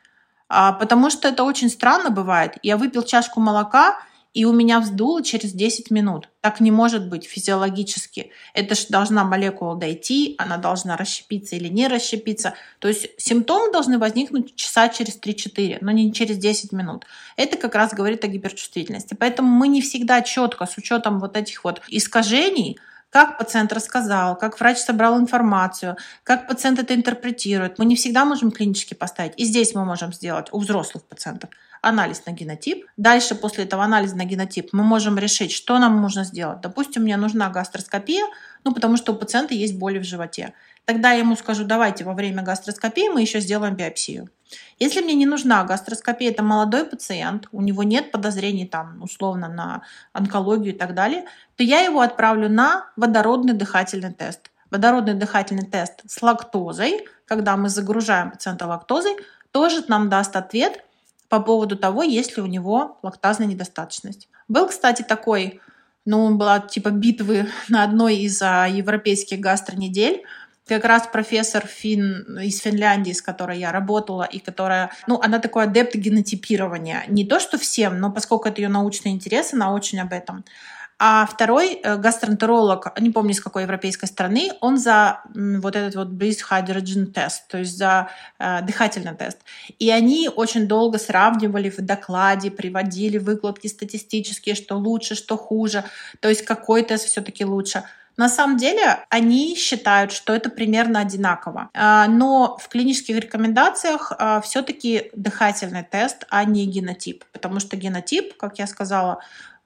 А, потому что это очень странно бывает. Я выпил чашку молока, и у меня вздуло через 10 минут. Так не может быть физиологически. Это же должна молекула дойти, она должна расщепиться или не расщепиться. То есть симптомы должны возникнуть часа через 3-4, но не через 10 минут. Это как раз говорит о гиперчувствительности. Поэтому мы не всегда четко с учетом вот этих вот искажений как пациент рассказал, как врач собрал информацию, как пациент это интерпретирует. Мы не всегда можем клинически поставить. И здесь мы можем сделать у взрослых пациентов анализ на генотип. Дальше после этого анализа на генотип мы можем решить, что нам нужно сделать. Допустим, мне нужна гастроскопия, ну потому что у пациента есть боли в животе. Тогда я ему скажу, давайте во время гастроскопии мы еще сделаем биопсию. Если мне не нужна гастроскопия, это молодой пациент, у него нет подозрений там условно на онкологию и так далее, то я его отправлю на водородный дыхательный тест. Водородный дыхательный тест с лактозой, когда мы загружаем пациента лактозой, тоже нам даст ответ по поводу того, есть ли у него лактазная недостаточность. Был, кстати, такой, ну, была типа битвы на одной из а, европейских гастронедель, как раз профессор Фин из Финляндии, с которой я работала, и которая, ну, она такой адепт генотипирования. Не то, что всем, но поскольку это ее научный интерес, она очень об этом. А второй э, гастроэнтеролог, не помню, из какой европейской страны, он за вот этот вот breath hydrogen тест, то есть за э, дыхательный тест. И они очень долго сравнивали в докладе, приводили выкладки статистические, что лучше, что хуже, то есть какой тест все-таки лучше. На самом деле они считают, что это примерно одинаково. А, но в клинических рекомендациях а, все-таки дыхательный тест, а не генотип. Потому что генотип, как я сказала,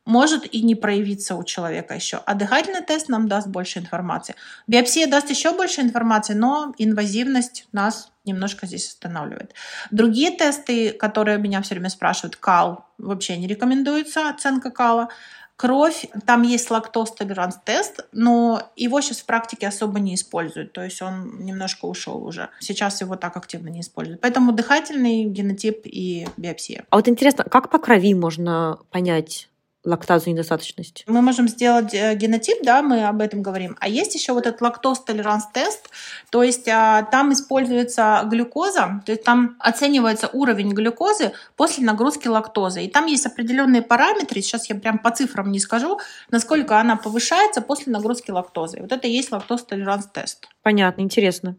может и не проявиться у человека еще. А дыхательный тест нам даст больше информации. Биопсия даст еще больше информации, но инвазивность нас немножко здесь останавливает. Другие тесты, которые меня все время спрашивают, кал вообще не рекомендуется, оценка кала. Кровь, там есть лактоз-толеранс тест, но его сейчас в практике особо не используют, то есть он немножко ушел уже. Сейчас его так активно не используют. Поэтому дыхательный генотип и биопсия. А вот интересно, как по крови можно понять, лактазу недостаточность. Мы можем сделать э, генотип, да, мы об этом говорим. А есть еще вот этот лактоз-толеранс-тест, то есть а, там используется глюкоза, то есть там оценивается уровень глюкозы после нагрузки лактозы. И там есть определенные параметры, сейчас я прям по цифрам не скажу, насколько она повышается после нагрузки лактозы. Вот это и есть лактоз-толеранс-тест. Понятно, интересно.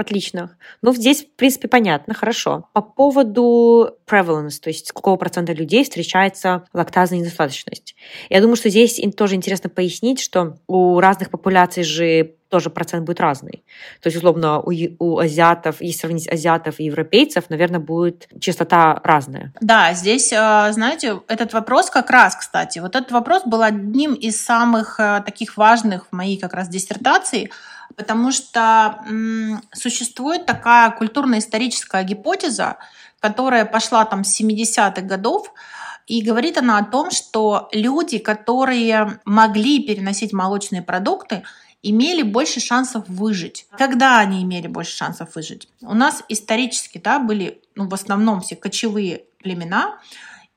Отлично. Ну, здесь, в принципе, понятно, хорошо. По поводу prevalence, то есть какого процента людей встречается лактазная недостаточность. Я думаю, что здесь тоже интересно пояснить, что у разных популяций же тоже процент будет разный. То есть, условно, у, у азиатов, если сравнить азиатов и европейцев, наверное, будет частота разная. Да, здесь, э, знаете, этот вопрос как раз, кстати, вот этот вопрос был одним из самых э, таких важных в моей как раз диссертации, потому что м, существует такая культурно-историческая гипотеза, которая пошла там с 70-х годов, и говорит она о том, что люди, которые могли переносить молочные продукты, имели больше шансов выжить. Когда они имели больше шансов выжить? У нас исторически да, были ну, в основном все кочевые племена,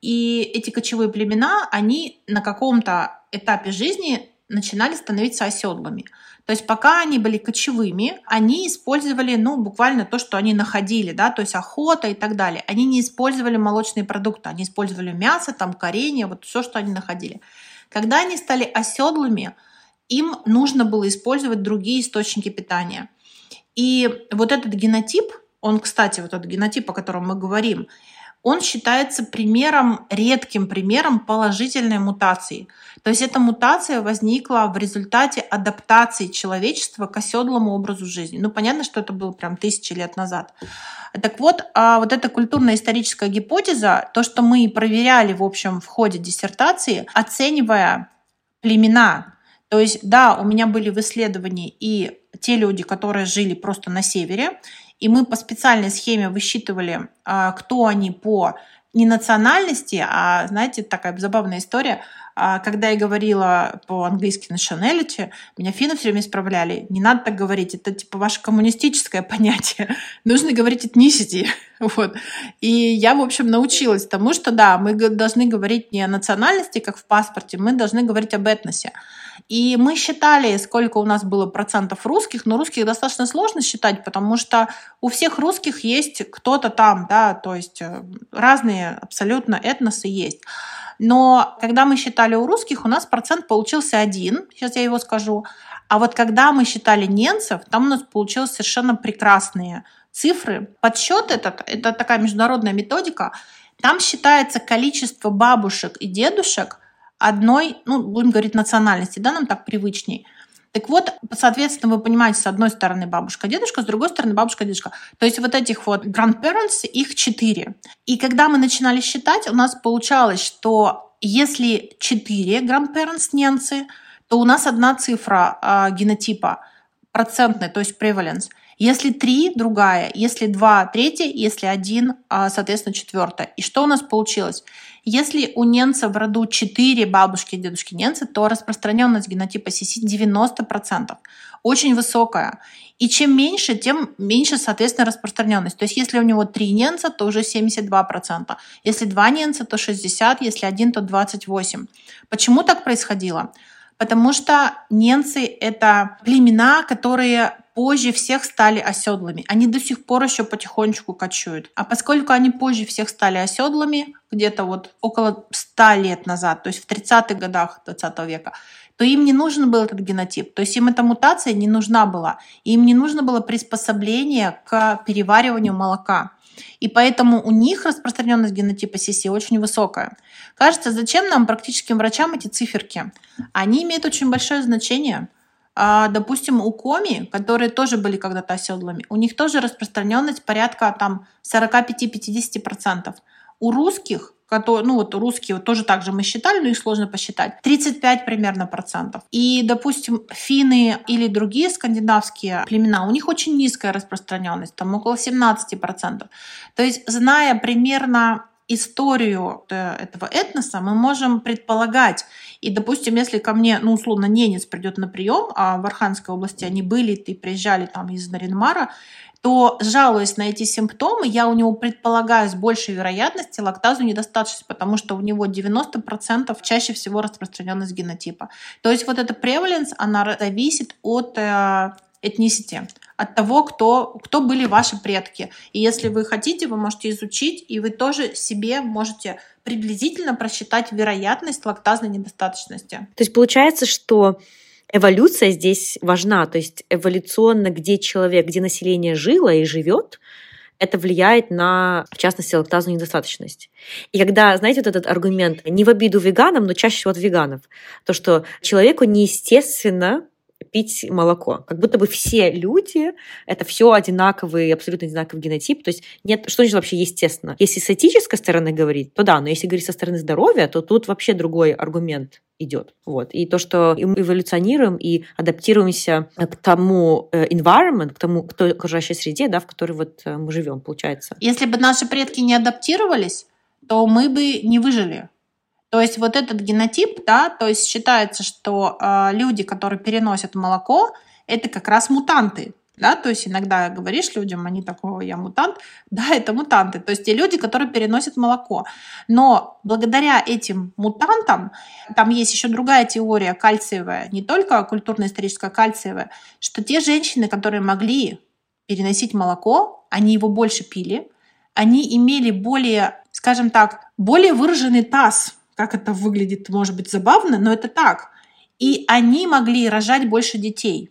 и эти кочевые племена, они на каком-то этапе жизни начинали становиться оседлыми. То есть пока они были кочевыми, они использовали, ну, буквально то, что они находили, да, то есть охота и так далее. Они не использовали молочные продукты, они использовали мясо, там, коренья, вот все, что они находили. Когда они стали оседлыми, им нужно было использовать другие источники питания. И вот этот генотип, он, кстати, вот этот генотип, о котором мы говорим, он считается примером, редким примером положительной мутации. То есть эта мутация возникла в результате адаптации человечества к оседлому образу жизни. Ну, понятно, что это было прям тысячи лет назад. Так вот, а вот эта культурно-историческая гипотеза, то, что мы проверяли, в общем, в ходе диссертации, оценивая племена, то есть, да, у меня были в исследовании и те люди, которые жили просто на севере, и мы по специальной схеме высчитывали, а, кто они по не национальности, а, знаете, такая забавная история. А, когда я говорила по-английски nationality, меня финны все время исправляли. Не надо так говорить, это типа ваше коммунистическое понятие. Нужно говорить ethnicity. Вот. И я, в общем, научилась тому, что да, мы должны говорить не о национальности, как в паспорте, мы должны говорить об этносе. И мы считали, сколько у нас было процентов русских, но русских достаточно сложно считать, потому что у всех русских есть кто-то там, да, то есть э, разные абсолютно этносы есть. Но когда мы считали у русских, у нас процент получился один, сейчас я его скажу. А вот когда мы считали немцев, там у нас получилось совершенно прекрасные цифры. Подсчет этот, это такая международная методика, там считается количество бабушек и дедушек одной, ну, будем говорить, национальности, да, нам так привычней. Так вот, соответственно, вы понимаете, с одной стороны бабушка, дедушка, с другой стороны бабушка, дедушка. То есть вот этих вот grandparents, их четыре. И когда мы начинали считать, у нас получалось, что если четыре grandparents немцы, то у нас одна цифра э, генотипа процентная, то есть prevalence – если три – другая, если два – третья, если один а, – соответственно, четвертая. И что у нас получилось? Если у немца в роду четыре бабушки и дедушки немцы, то распространенность генотипа CC 90%. Очень высокая. И чем меньше, тем меньше, соответственно, распространенность. То есть если у него три немца, то уже 72%. Если два немца, то 60%, если один, то 28%. Почему так происходило? Потому что немцы — это племена, которые позже всех стали оседлыми. Они до сих пор еще потихонечку кочуют. А поскольку они позже всех стали оседлыми, где-то вот около 100 лет назад, то есть в 30-х годах 20 века, то им не нужен был этот генотип. То есть им эта мутация не нужна была. Им не нужно было приспособление к перевариванию молока. И поэтому у них распространенность генотипа CC очень высокая. Кажется, зачем нам, практическим врачам, эти циферки? Они имеют очень большое значение. А, допустим, у коми, которые тоже были когда-то оседлыми, у них тоже распространенность порядка там 45-50%. У русских, которые, ну вот русские вот тоже так же мы считали, но их сложно посчитать, 35 примерно процентов. И, допустим, финны или другие скандинавские племена, у них очень низкая распространенность, там около 17 процентов. То есть, зная примерно историю э, этого этноса мы можем предполагать. И, допустим, если ко мне, ну, условно, ненец придет на прием, а в Архангельской области они были и приезжали там из Наринмара, то, жалуясь на эти симптомы, я у него предполагаю с большей вероятностью лактазу недостаточность, потому что у него 90% чаще всего распространенность генотипа. То есть вот эта prevalence, она зависит от э, этнисити, от того, кто, кто были ваши предки. И если вы хотите, вы можете изучить, и вы тоже себе можете приблизительно просчитать вероятность лактазной недостаточности. То есть получается, что эволюция здесь важна, то есть эволюционно, где человек, где население жило и живет, это влияет на, в частности, лактазную недостаточность. И когда, знаете, вот этот аргумент, не в обиду веганам, но чаще всего от веганов, то, что человеку неестественно пить молоко. Как будто бы все люди, это все одинаковый, абсолютно одинаковый генотип. То есть нет, что значит вообще естественно? Если с этической стороны говорить, то да, но если говорить со стороны здоровья, то тут вообще другой аргумент идет. Вот. И то, что мы эволюционируем и адаптируемся к тому э, environment, к тому к той окружающей среде, да, в которой вот э, мы живем, получается. Если бы наши предки не адаптировались, то мы бы не выжили. То есть вот этот генотип, да, то есть считается, что э, люди, которые переносят молоко, это как раз мутанты. Да, то есть иногда говоришь людям, они такого, я мутант, да, это мутанты, то есть те люди, которые переносят молоко. Но благодаря этим мутантам, там есть еще другая теория кальциевая, не только культурно-историческая кальциевая, что те женщины, которые могли переносить молоко, они его больше пили, они имели более, скажем так, более выраженный таз, как это выглядит, может быть, забавно, но это так. И они могли рожать больше детей.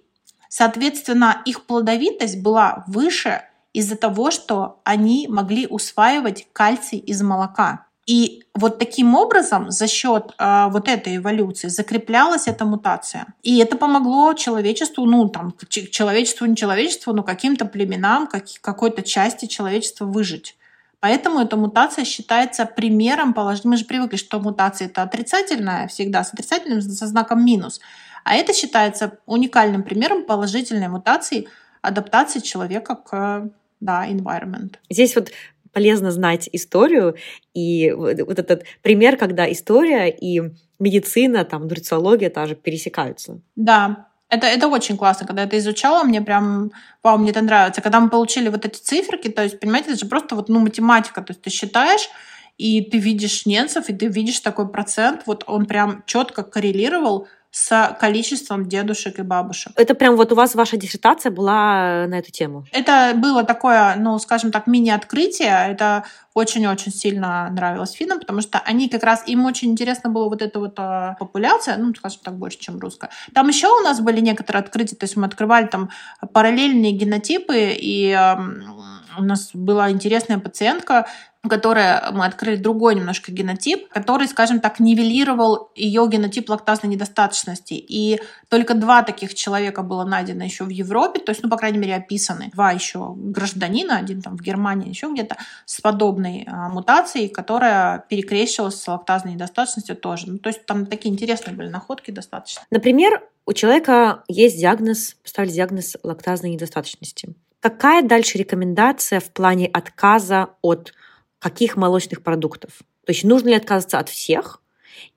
Соответственно, их плодовитость была выше из-за того, что они могли усваивать кальций из молока. И вот таким образом за счет э, вот этой эволюции закреплялась эта мутация. И это помогло человечеству, ну там, человечеству, не человечеству, но каким-то племенам, как, какой-то части человечества выжить. Поэтому эта мутация считается примером положительного. Мы же привыкли, что мутация это отрицательная, всегда с отрицательным, со знаком минус. А это считается уникальным примером положительной мутации, адаптации человека к да, environment. Здесь вот полезно знать историю и вот этот пример, когда история и медицина, там, нутрициология тоже пересекаются. Да, это, это очень классно. Когда это изучала, мне прям, вау, мне это нравится. Когда мы получили вот эти циферки, то есть, понимаете, это же просто вот, ну, математика. То есть ты считаешь, и ты видишь немцев, и ты видишь такой процент, вот он прям четко коррелировал с количеством дедушек и бабушек. Это прям вот у вас ваша диссертация была на эту тему? Это было такое, ну, скажем так, мини-открытие. Это очень-очень сильно нравилось финнам, потому что они как раз, им очень интересно было вот эта вот а, популяция, ну, скажем так, больше, чем русская. Там еще у нас были некоторые открытия, то есть мы открывали там параллельные генотипы, и э, у нас была интересная пациентка, которая мы открыли другой немножко генотип, который, скажем так, нивелировал ее генотип лактазной недостаточности. И только два таких человека было найдено еще в Европе, то есть, ну, по крайней мере, описаны. Два еще гражданина, один там в Германии, еще где-то, с подобной а, мутацией, которая перекрещивалась с лактазной недостаточностью тоже. Ну, то есть там такие интересные были находки достаточно. Например, у человека есть диагноз, поставили диагноз лактазной недостаточности. Какая дальше рекомендация в плане отказа от каких молочных продуктов? То есть нужно ли отказываться от всех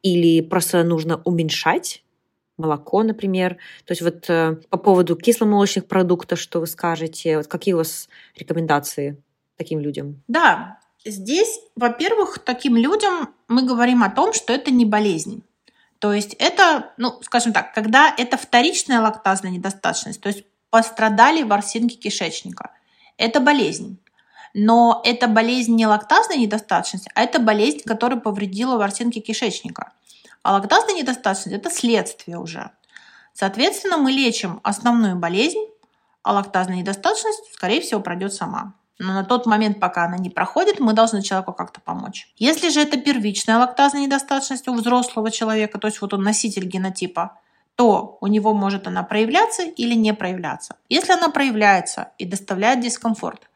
или просто нужно уменьшать молоко, например. То есть вот э, по поводу кисломолочных продуктов, что вы скажете? Вот какие у вас рекомендации таким людям? Да, здесь, во-первых, таким людям мы говорим о том, что это не болезнь. То есть это, ну, скажем так, когда это вторичная лактазная недостаточность, то есть пострадали ворсинки кишечника. Это болезнь. Но это болезнь не лактазной недостаточности, а это болезнь, которая повредила ворсинки кишечника. А лактазная недостаточность – это следствие уже. Соответственно, мы лечим основную болезнь, а лактазная недостаточность, скорее всего, пройдет сама. Но на тот момент, пока она не проходит, мы должны человеку как-то помочь. Если же это первичная лактазная недостаточность у взрослого человека, то есть вот он носитель генотипа, то у него может она проявляться или не проявляться. Если она проявляется и доставляет дискомфорт,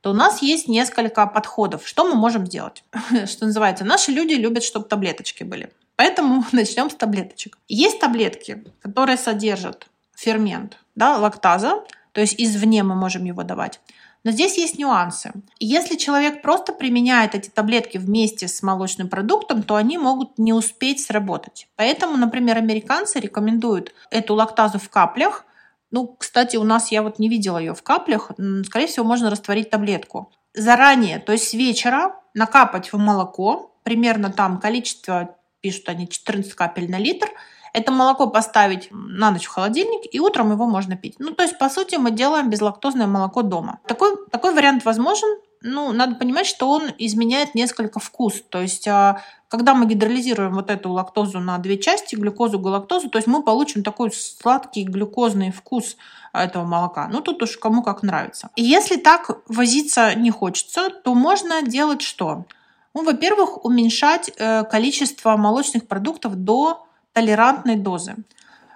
то у нас есть несколько подходов, что мы можем сделать. Что называется, наши люди любят, чтобы таблеточки были. Поэтому начнем с таблеточек. Есть таблетки, которые содержат фермент, да, лактаза, то есть извне мы можем его давать. Но здесь есть нюансы. Если человек просто применяет эти таблетки вместе с молочным продуктом, то они могут не успеть сработать. Поэтому, например, американцы рекомендуют эту лактазу в каплях ну, кстати, у нас я вот не видела ее в каплях. Скорее всего, можно растворить таблетку. Заранее, то есть с вечера накапать в молоко, примерно там количество, пишут они, 14 капель на литр. Это молоко поставить на ночь в холодильник, и утром его можно пить. Ну, то есть, по сути, мы делаем безлактозное молоко дома. Такой, такой вариант возможен, ну, надо понимать, что он изменяет несколько вкус. То есть, а, когда мы гидролизируем вот эту лактозу на две части, глюкозу, галактозу, то есть мы получим такой сладкий глюкозный вкус этого молока. Ну, тут уж кому как нравится. И если так возиться не хочется, то можно делать что? Ну, во-первых, уменьшать э, количество молочных продуктов до толерантной дозы.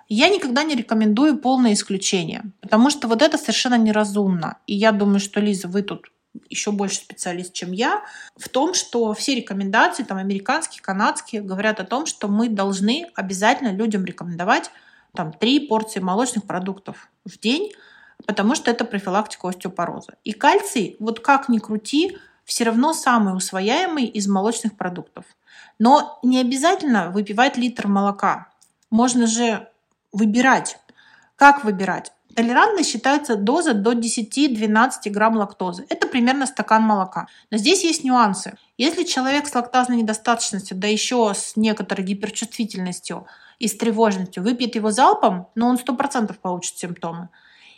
Я никогда не рекомендую полное исключение, потому что вот это совершенно неразумно. И я думаю, что, Лиза, вы тут еще больше специалист, чем я, в том, что все рекомендации, там, американские, канадские, говорят о том, что мы должны обязательно людям рекомендовать там, три порции молочных продуктов в день, потому что это профилактика остеопороза. И кальций, вот как ни крути, все равно самый усвояемый из молочных продуктов. Но не обязательно выпивать литр молока. Можно же выбирать. Как выбирать? Толерантной считается доза до 10-12 грамм лактозы. Это примерно стакан молока. Но здесь есть нюансы. Если человек с лактазной недостаточностью, да еще с некоторой гиперчувствительностью и с тревожностью, выпьет его залпом, но он 100% получит симптомы.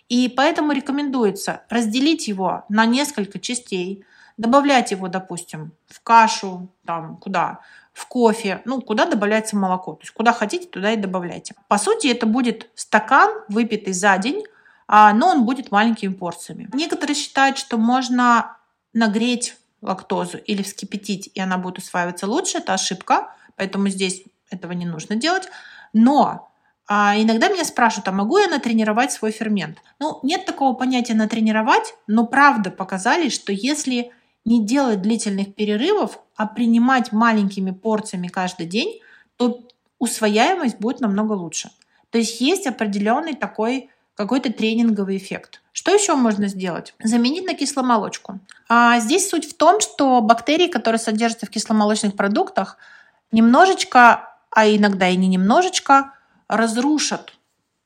И поэтому рекомендуется разделить его на несколько частей, добавлять его, допустим, в кашу, там, куда, в кофе, ну, куда добавляется молоко. То есть куда хотите, туда и добавляйте. По сути, это будет стакан, выпитый за день, а, но он будет маленькими порциями. Некоторые считают, что можно нагреть лактозу или вскипятить, и она будет усваиваться лучше. Это ошибка, поэтому здесь этого не нужно делать. Но а иногда меня спрашивают, а могу я натренировать свой фермент? Ну, нет такого понятия натренировать, но правда показали, что если не делать длительных перерывов, а принимать маленькими порциями каждый день, то усвояемость будет намного лучше. То есть есть определенный такой какой-то тренинговый эффект. Что еще можно сделать? Заменить на кисломолочку. А здесь суть в том, что бактерии, которые содержатся в кисломолочных продуктах, немножечко, а иногда и не немножечко, разрушат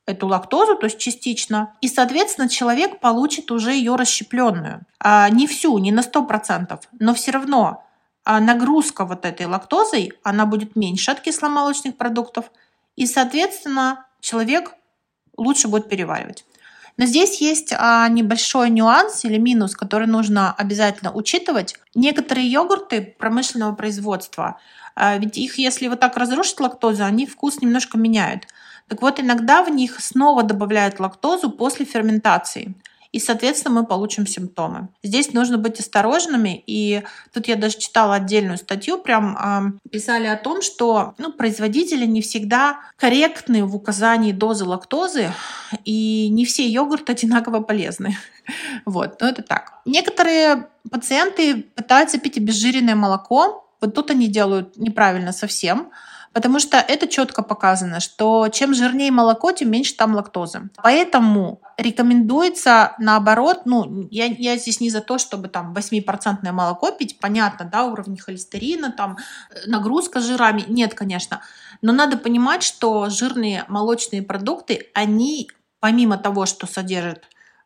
эту лактозу, то есть частично, и, соответственно, человек получит уже ее расщепленную. А, не всю, не на 100%, но все равно а, нагрузка вот этой лактозой, она будет меньше от кисломолочных продуктов, И, соответственно, человек лучше будет переваривать. Но здесь есть а, небольшой нюанс или минус, который нужно обязательно учитывать. Некоторые йогурты промышленного производства, ведь их, если вот так разрушить лактозу, они вкус немножко меняют. Так вот, иногда в них снова добавляют лактозу после ферментации и, соответственно, мы получим симптомы. Здесь нужно быть осторожными, и тут я даже читала отдельную статью, прям э, писали о том, что ну, производители не всегда корректны в указании дозы лактозы, и не все йогурты одинаково полезны. Вот, но это так. Некоторые пациенты пытаются пить обезжиренное молоко, вот тут они делают неправильно совсем, Потому что это четко показано, что чем жирнее молоко, тем меньше там лактозы. Поэтому рекомендуется наоборот, ну, я, я здесь не за то, чтобы там 8% молоко пить, понятно, да, уровни холестерина, там, э, нагрузка жирами, нет, конечно. Но надо понимать, что жирные молочные продукты, они, помимо того, что содержат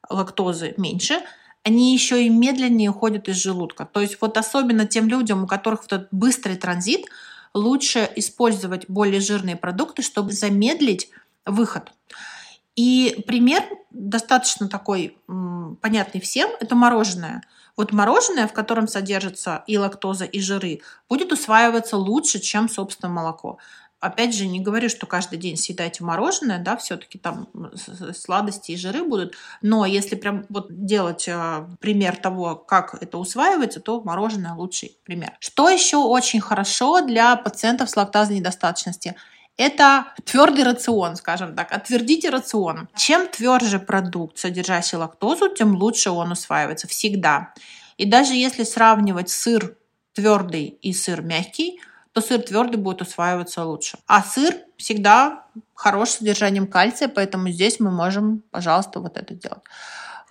лактозы меньше, они еще и медленнее уходят из желудка. То есть вот особенно тем людям, у которых вот этот быстрый транзит, лучше использовать более жирные продукты, чтобы замедлить выход. И пример достаточно такой понятный всем, это мороженое. Вот мороженое, в котором содержится и лактоза, и жиры, будет усваиваться лучше, чем, собственно, молоко опять же, не говорю, что каждый день съедайте мороженое, да, все-таки там сладости и жиры будут, но если прям вот делать э, пример того, как это усваивается, то мороженое лучший пример. Что еще очень хорошо для пациентов с лактазной недостаточностью? Это твердый рацион, скажем так. Отвердите рацион. Чем тверже продукт, содержащий лактозу, тем лучше он усваивается всегда. И даже если сравнивать сыр твердый и сыр мягкий – то сыр твердый будет усваиваться лучше. А сыр всегда хорош содержанием кальция, поэтому здесь мы можем, пожалуйста, вот это делать.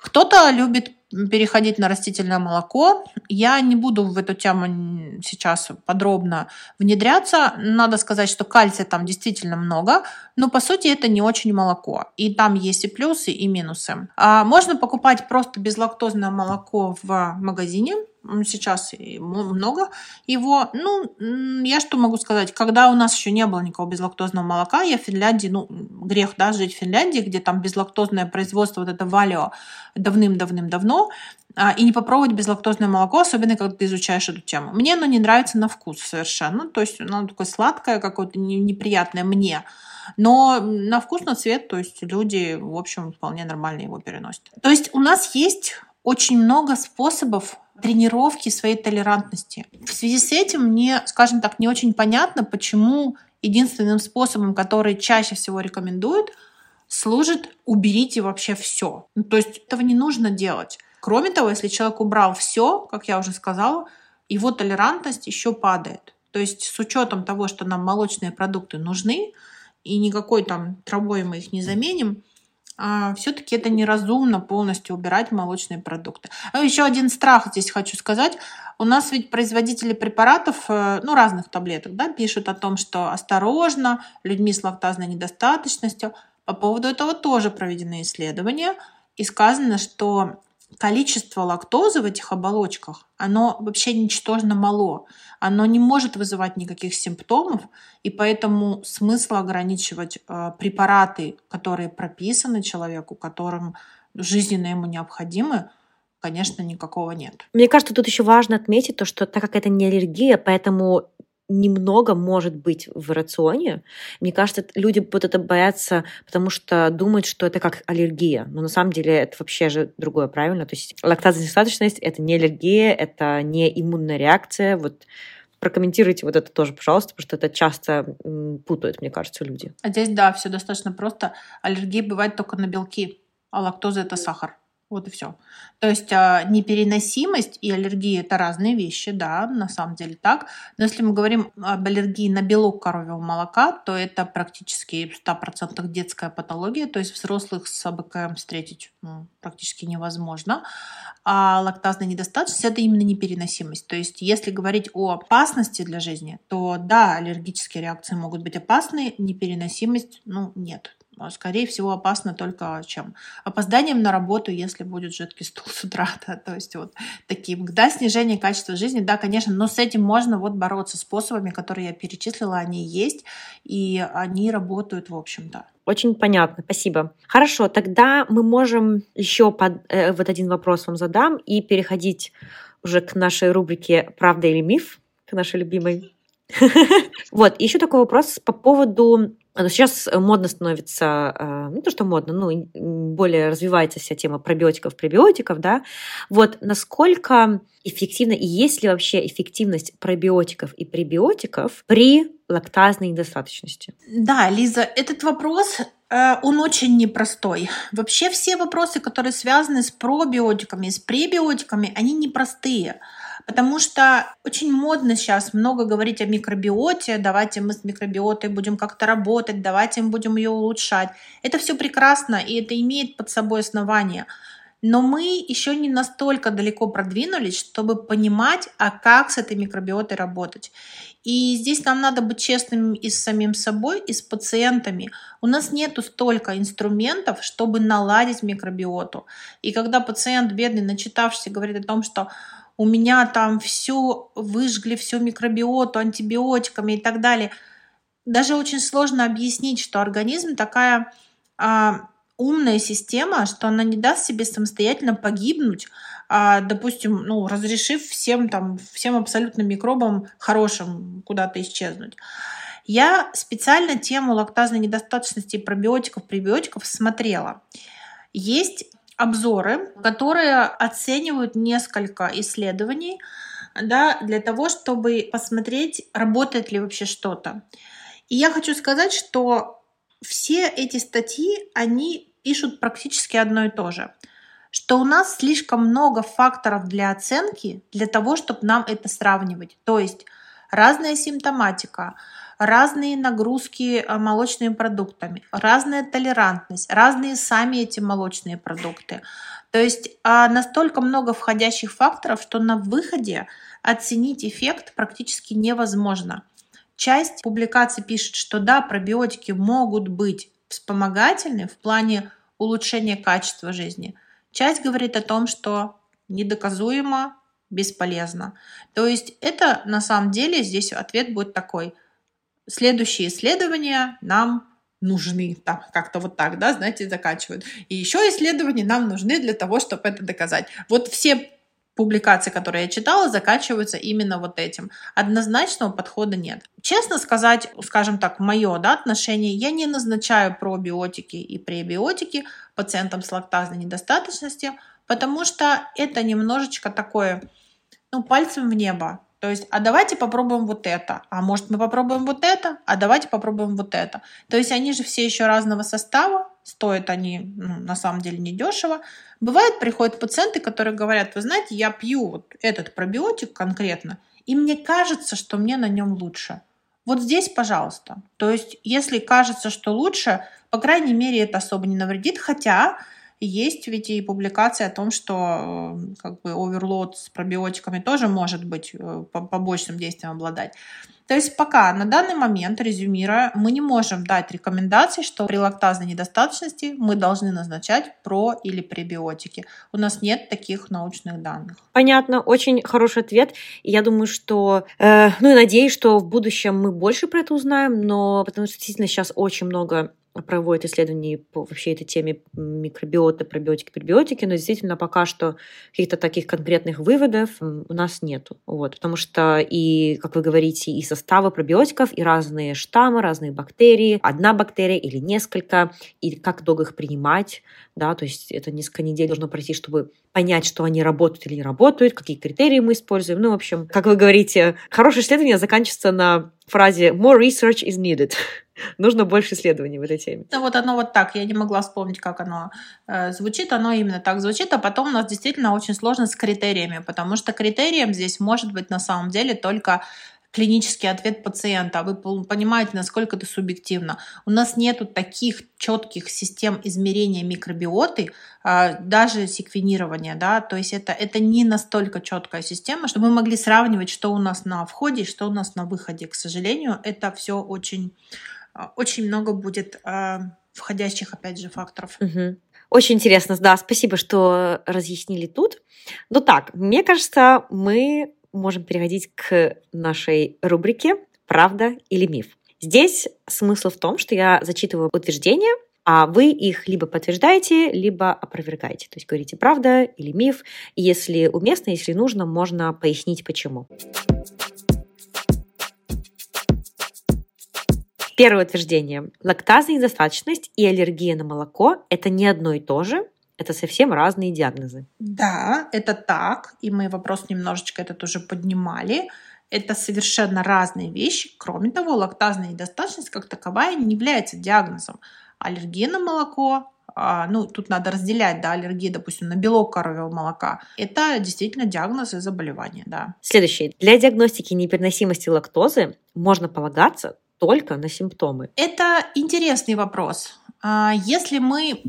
Кто-то любит переходить на растительное молоко. Я не буду в эту тему сейчас подробно внедряться. Надо сказать, что кальция там действительно много, но по сути это не очень молоко. И там есть и плюсы, и минусы. А можно покупать просто безлактозное молоко в магазине сейчас много его. Ну, я что могу сказать, когда у нас еще не было никакого безлактозного молока, я в Финляндии, ну, грех, да, жить в Финляндии, где там безлактозное производство, вот это валио давным-давным-давно, а, и не попробовать безлактозное молоко, особенно когда ты изучаешь эту тему. Мне оно не нравится на вкус совершенно, то есть оно такое сладкое, какое-то неприятное мне, но на вкус, на цвет, то есть люди, в общем, вполне нормально его переносят. То есть у нас есть очень много способов тренировки своей толерантности. В связи с этим мне, скажем так, не очень понятно, почему единственным способом, который чаще всего рекомендуют, служит «уберите вообще все». Ну, то есть этого не нужно делать. Кроме того, если человек убрал все, как я уже сказала, его толерантность еще падает. То есть с учетом того, что нам молочные продукты нужны, и никакой там травой мы их не заменим, все-таки это неразумно полностью убирать молочные продукты. А еще один страх здесь хочу сказать. У нас ведь производители препаратов, э, ну, разных таблеток, да, пишут о том, что осторожно, людьми с лактазной недостаточностью. По поводу этого тоже проведены исследования. И сказано, что количество лактозы в этих оболочках, оно вообще ничтожно мало. Оно не может вызывать никаких симптомов, и поэтому смысла ограничивать э, препараты, которые прописаны человеку, которым жизненно ему необходимы, конечно, никакого нет. Мне кажется, тут еще важно отметить то, что так как это не аллергия, поэтому немного может быть в рационе. Мне кажется, люди вот это боятся, потому что думают, что это как аллергия. Но на самом деле это вообще же другое, правильно? То есть лактазонедостаточность — это не аллергия, это не иммунная реакция. Вот прокомментируйте вот это тоже, пожалуйста, потому что это часто путают, мне кажется, люди. А здесь, да, все достаточно просто. Аллергия бывает только на белки, а лактоза — это сахар. Вот и все. То есть а, непереносимость и аллергия это разные вещи, да, на самом деле так. Но если мы говорим об аллергии на белок коровьего молока, то это практически в 100% детская патология, то есть взрослых с АБКМ встретить ну, практически невозможно. А лактазная недостаточность это именно непереносимость. То есть если говорить о опасности для жизни, то да, аллергические реакции могут быть опасны, непереносимость, ну, нет скорее всего, опасно только чем? Опозданием на работу, если будет жидкий стул с утра. Да, то есть вот таким. Да, снижение качества жизни, да, конечно, но с этим можно вот бороться способами, которые я перечислила, они есть, и они работают, в общем-то. Очень понятно, спасибо. Хорошо, тогда мы можем еще под, э, вот один вопрос вам задам и переходить уже к нашей рубрике «Правда или миф», к нашей любимой. Вот, еще такой вопрос по поводу но сейчас модно становится, э, не то что модно, ну, более развивается вся тема пробиотиков, пребиотиков, да. Вот насколько эффективно и есть ли вообще эффективность пробиотиков и пребиотиков при лактазной недостаточности? Да, Лиза, этот вопрос э, он очень непростой. Вообще все вопросы, которые связаны с пробиотиками, с пребиотиками, они непростые. Потому что очень модно сейчас много говорить о микробиоте, давайте мы с микробиотой будем как-то работать, давайте мы будем ее улучшать. Это все прекрасно, и это имеет под собой основание. Но мы еще не настолько далеко продвинулись, чтобы понимать, а как с этой микробиотой работать. И здесь нам надо быть честными и с самим собой, и с пациентами. У нас нету столько инструментов, чтобы наладить микробиоту. И когда пациент бедный, начитавшийся, говорит о том, что у меня там все выжгли, всю микробиоту антибиотиками и так далее. Даже очень сложно объяснить, что организм такая а, умная система, что она не даст себе самостоятельно погибнуть, а, допустим, ну, разрешив всем там, всем абсолютно микробам хорошим куда-то исчезнуть. Я специально тему лактазной недостаточности пробиотиков, пребиотиков смотрела. Есть обзоры, которые оценивают несколько исследований да, для того, чтобы посмотреть, работает ли вообще что-то. И я хочу сказать, что все эти статьи, они пишут практически одно и то же что у нас слишком много факторов для оценки для того, чтобы нам это сравнивать. То есть разная симптоматика, разные нагрузки э, молочными продуктами, разная толерантность, разные сами эти молочные продукты. То есть а, настолько много входящих факторов, что на выходе оценить эффект практически невозможно. Часть публикаций пишет, что да, пробиотики могут быть вспомогательны в плане улучшения качества жизни. Часть говорит о том, что недоказуемо, бесполезно. То есть это на самом деле здесь ответ будет такой следующие исследования нам нужны, там как-то вот так, да, знаете, заканчивают. И еще исследования нам нужны для того, чтобы это доказать. Вот все публикации, которые я читала, заканчиваются именно вот этим. Однозначного подхода нет. Честно сказать, скажем так, мое да, отношение, я не назначаю пробиотики и пребиотики пациентам с лактазной недостаточностью, потому что это немножечко такое, ну, пальцем в небо. То есть, а давайте попробуем вот это, а может мы попробуем вот это, а давайте попробуем вот это. То есть они же все еще разного состава, стоят они ну, на самом деле недешево. Бывает, приходят пациенты, которые говорят, вы знаете, я пью вот этот пробиотик конкретно, и мне кажется, что мне на нем лучше. Вот здесь, пожалуйста. То есть, если кажется, что лучше, по крайней мере, это особо не навредит, хотя есть ведь и публикации о том, что э, как бы оверлоад с пробиотиками тоже может быть э, побочным действием обладать. То есть пока на данный момент, резюмируя, мы не можем дать рекомендаций, что при лактазной недостаточности мы должны назначать про или пребиотики. У нас нет таких научных данных. Понятно, очень хороший ответ. Я думаю, что, э, ну и надеюсь, что в будущем мы больше про это узнаем, но потому что действительно сейчас очень много проводит исследования по вообще этой теме микробиоты, пробиотики, пребиотики, но действительно пока что каких-то таких конкретных выводов у нас нету. Вот, потому что и, как вы говорите, и составы пробиотиков, и разные штаммы, разные бактерии, одна бактерия или несколько, и как долго их принимать, да, то есть это несколько недель должно пройти, чтобы понять, что они работают или не работают, какие критерии мы используем. Ну, в общем, как вы говорите, хорошее исследование заканчивается на фразе «more research is needed». Нужно больше исследований в этой теме. Да, вот оно вот так. Я не могла вспомнить, как оно э, звучит. Оно именно так звучит. А потом у нас действительно очень сложно с критериями, потому что критерием здесь может быть на самом деле только клинический ответ пациента. Вы понимаете, насколько это субъективно. У нас нету таких четких систем измерения микробиоты, а, даже секвенирования, да, то есть это, это не настолько четкая система, чтобы мы могли сравнивать, что у нас на входе, что у нас на выходе. К сожалению, это все очень а, очень много будет а, входящих, опять же, факторов. Очень интересно, да, спасибо, что разъяснили тут. Ну так, мне кажется, мы можем переходить к нашей рубрике «Правда или миф?». Здесь смысл в том, что я зачитываю утверждения, а вы их либо подтверждаете, либо опровергаете. То есть говорите правда или миф. Если уместно, если нужно, можно пояснить почему. Первое утверждение. Лактазная недостаточность и аллергия на молоко – это не одно и то же, это совсем разные диагнозы. Да, это так. И мы вопрос немножечко этот уже поднимали. Это совершенно разные вещи. Кроме того, лактазная недостаточность как таковая не является диагнозом. Аллергия на молоко, а, ну, тут надо разделять, да, аллергия, допустим, на белок коровьего молока. Это действительно диагноз и заболевание, да. Следующее. Для диагностики непереносимости лактозы можно полагаться только на симптомы. Это интересный вопрос. А, если мы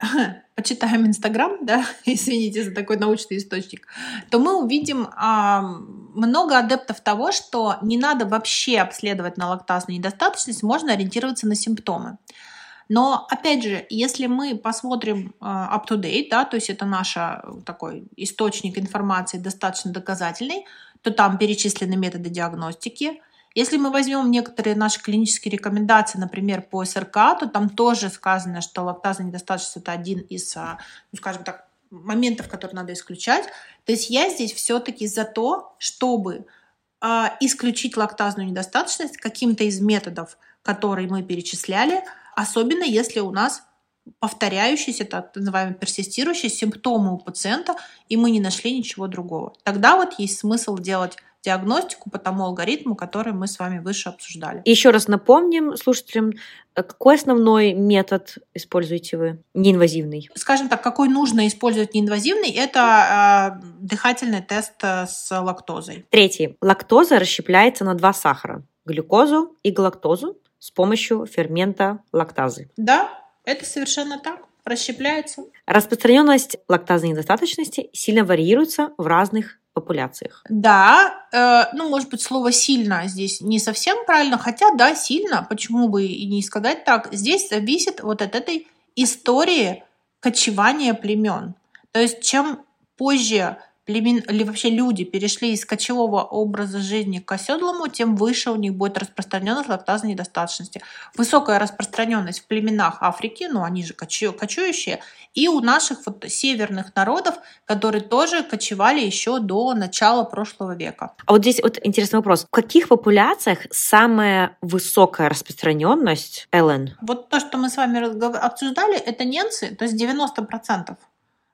почитаем Инстаграм, да, извините за такой научный источник, то мы увидим а, много адептов того, что не надо вообще обследовать на лактазную недостаточность, можно ориентироваться на симптомы. Но, опять же, если мы посмотрим uh, up-to-date, да, то есть это наш такой источник информации достаточно доказательный, то там перечислены методы диагностики, если мы возьмем некоторые наши клинические рекомендации, например, по СРК, то там тоже сказано, что лактазная недостаточность это один из, а, ну, скажем так, моментов, которые надо исключать. То есть я здесь все-таки за то, чтобы э, исключить лактазную недостаточность каким-то из методов, которые мы перечисляли, особенно если у нас повторяющиеся, так называемые персистирующие симптомы у пациента, и мы не нашли ничего другого. Тогда вот есть смысл делать диагностику по тому алгоритму, который мы с вами выше обсуждали. Еще раз напомним слушателям, э, какой основной метод используете вы? Неинвазивный. Скажем так, какой нужно использовать неинвазивный, это э, дыхательный тест э, с лактозой. Третий. Лактоза расщепляется на два сахара – глюкозу и галактозу с помощью фермента лактазы. Да, это совершенно так расщепляется. Распространенность лактазной недостаточности сильно варьируется в разных популяциях. Да, э, ну, может быть, слово «сильно» здесь не совсем правильно, хотя, да, сильно, почему бы и не сказать так. Здесь зависит вот от этой истории кочевания племен. То есть, чем позже или вообще люди перешли из кочевого образа жизни к оседлому, тем выше у них будет распространенность лактазной недостаточности. Высокая распространенность в племенах Африки, ну они же кочу, кочующие, и у наших вот северных народов, которые тоже кочевали еще до начала прошлого века. А вот здесь вот интересный вопрос. В каких популяциях самая высокая распространенность ЛН? Вот то, что мы с вами обсуждали, это ненцы, то есть 90%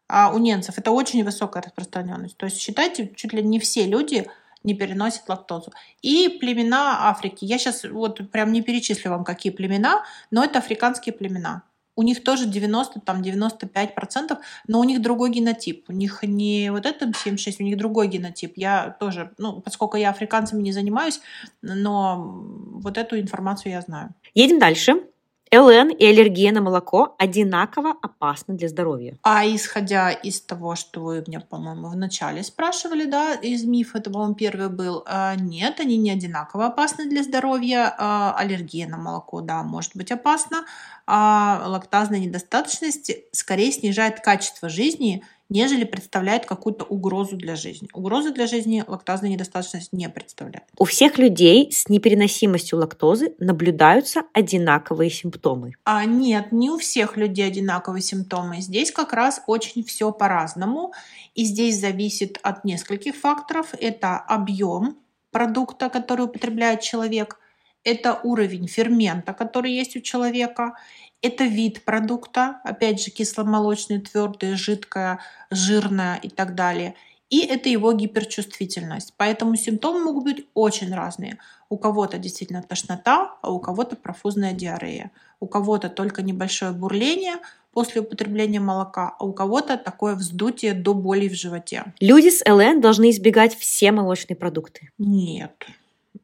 а у ненцев это очень высокая распространенность. То есть считайте, чуть ли не все люди не переносят лактозу. И племена Африки. Я сейчас вот прям не перечислю вам, какие племена, но это африканские племена. У них тоже 90, там 95 процентов, но у них другой генотип. У них не вот это 76, у них другой генотип. Я тоже, ну, поскольку я африканцами не занимаюсь, но вот эту информацию я знаю. Едем дальше. ЛН и аллергия на молоко одинаково опасны для здоровья. А исходя из того, что вы меня, по-моему, в начале спрашивали, да, из мифа, это, по-моему, первый был, а, нет, они не одинаково опасны для здоровья. А, аллергия на молоко, да, может быть опасна. А лактазная недостаточность скорее снижает качество жизни – нежели представляет какую-то угрозу для жизни. Угрозы для жизни лактазная недостаточность не представляет. У всех людей с непереносимостью лактозы наблюдаются одинаковые симптомы. А нет, не у всех людей одинаковые симптомы. Здесь как раз очень все по-разному. И здесь зависит от нескольких факторов. Это объем продукта, который употребляет человек, это уровень фермента, который есть у человека, это вид продукта, опять же, кисломолочный, твердое, жидкое, жирное и так далее. И это его гиперчувствительность. Поэтому симптомы могут быть очень разные. У кого-то действительно тошнота, а у кого-то профузная диарея. У кого-то только небольшое бурление после употребления молока, а у кого-то такое вздутие до боли в животе. Люди с ЛН должны избегать все молочные продукты. Нет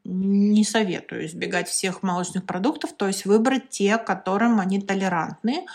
не советую избегать всех молочных продуктов, то есть выбрать те, которым они толерантны,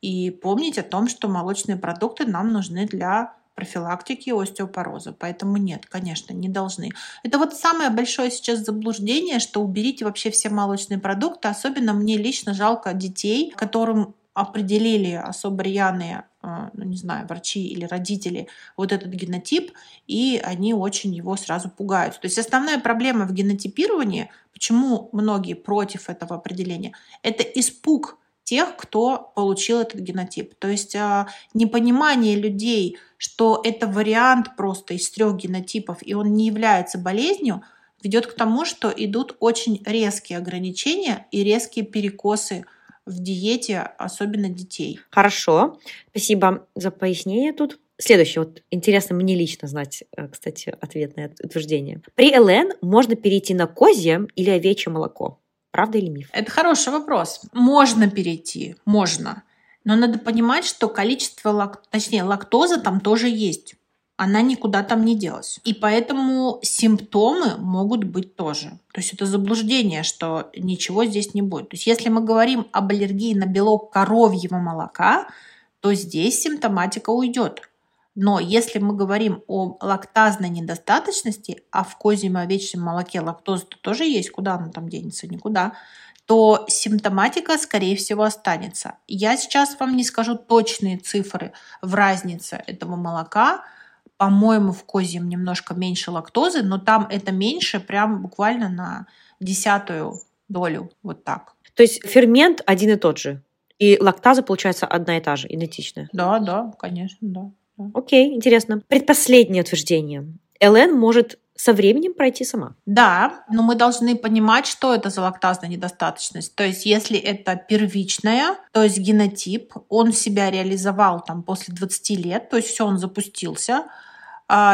и помнить о том, что молочные продукты нам нужны для профилактики остеопороза. Поэтому нет, конечно, не должны. Это вот самое большое сейчас заблуждение, что уберите вообще все молочные продукты. Особенно мне лично жалко детей, которым определили особо рьяные, а, ну, не знаю, врачи или родители вот этот генотип, и они очень его сразу пугаются. То есть основная проблема в генотипировании, почему многие против этого определения, это испуг тех, кто получил этот генотип. То есть а, непонимание людей, что это вариант просто из трех генотипов, и он не является болезнью, ведет к тому, что идут очень резкие ограничения и резкие перекосы в диете, особенно детей. Хорошо, спасибо за пояснение тут. Следующее, вот интересно мне лично знать, э, кстати, ответ на это утверждение. При ЛН можно перейти на козье или овечье молоко. Правда или миф? Это хороший вопрос. Можно перейти, можно. Но надо понимать, что количество, лак... точнее, лактозы там тоже есть. Она никуда там не делась. И поэтому симптомы могут быть тоже. То есть это заблуждение, что ничего здесь не будет. То есть если мы говорим об аллергии на белок коровьего молока, то здесь симптоматика уйдет. Но если мы говорим о лактазной недостаточности, а в козьем и овечьем молоке лактоза -то тоже есть, куда она там денется, никуда, то симптоматика, скорее всего, останется. Я сейчас вам не скажу точные цифры в разнице этого молока. По-моему, в козьем немножко меньше лактозы, но там это меньше прям буквально на десятую долю. Вот так. То есть фермент один и тот же? И лактаза, получается, одна и та же, идентичная? Да, да, конечно, да. Окей, интересно. Предпоследнее утверждение. ЛН может со временем пройти сама. Да, но мы должны понимать, что это за лактазная недостаточность. То есть, если это первичная, то есть генотип, он себя реализовал там после 20 лет, то есть все, он запустился,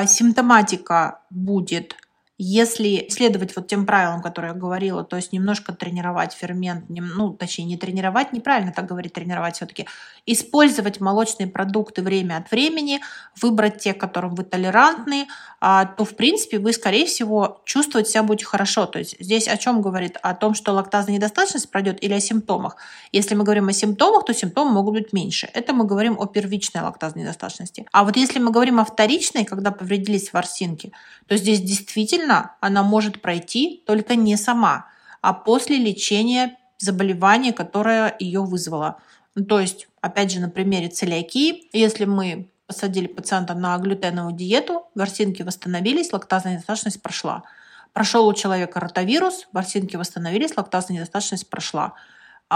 симптоматика будет если следовать вот тем правилам, которые я говорила, то есть немножко тренировать фермент, ну, точнее, не тренировать, неправильно так говорить, тренировать все-таки, использовать молочные продукты время от времени, выбрать те, которым вы толерантны, а, то, в принципе, вы, скорее всего, чувствовать себя будете хорошо. То есть здесь о чем говорит? О том, что лактазная недостаточность пройдет или о симптомах? Если мы говорим о симптомах, то симптомы могут быть меньше. Это мы говорим о первичной лактазной недостаточности. А вот если мы говорим о вторичной, когда повредились ворсинки, то здесь действительно Действительно, она может пройти только не сама, а после лечения заболевания, которое ее вызвало. Ну, то есть, опять же, на примере целиакии, если мы посадили пациента на глютеновую диету, ворсинки восстановились, лактазная недостаточность прошла. Прошел у человека ротавирус, ворсинки восстановились, лактазная недостаточность прошла.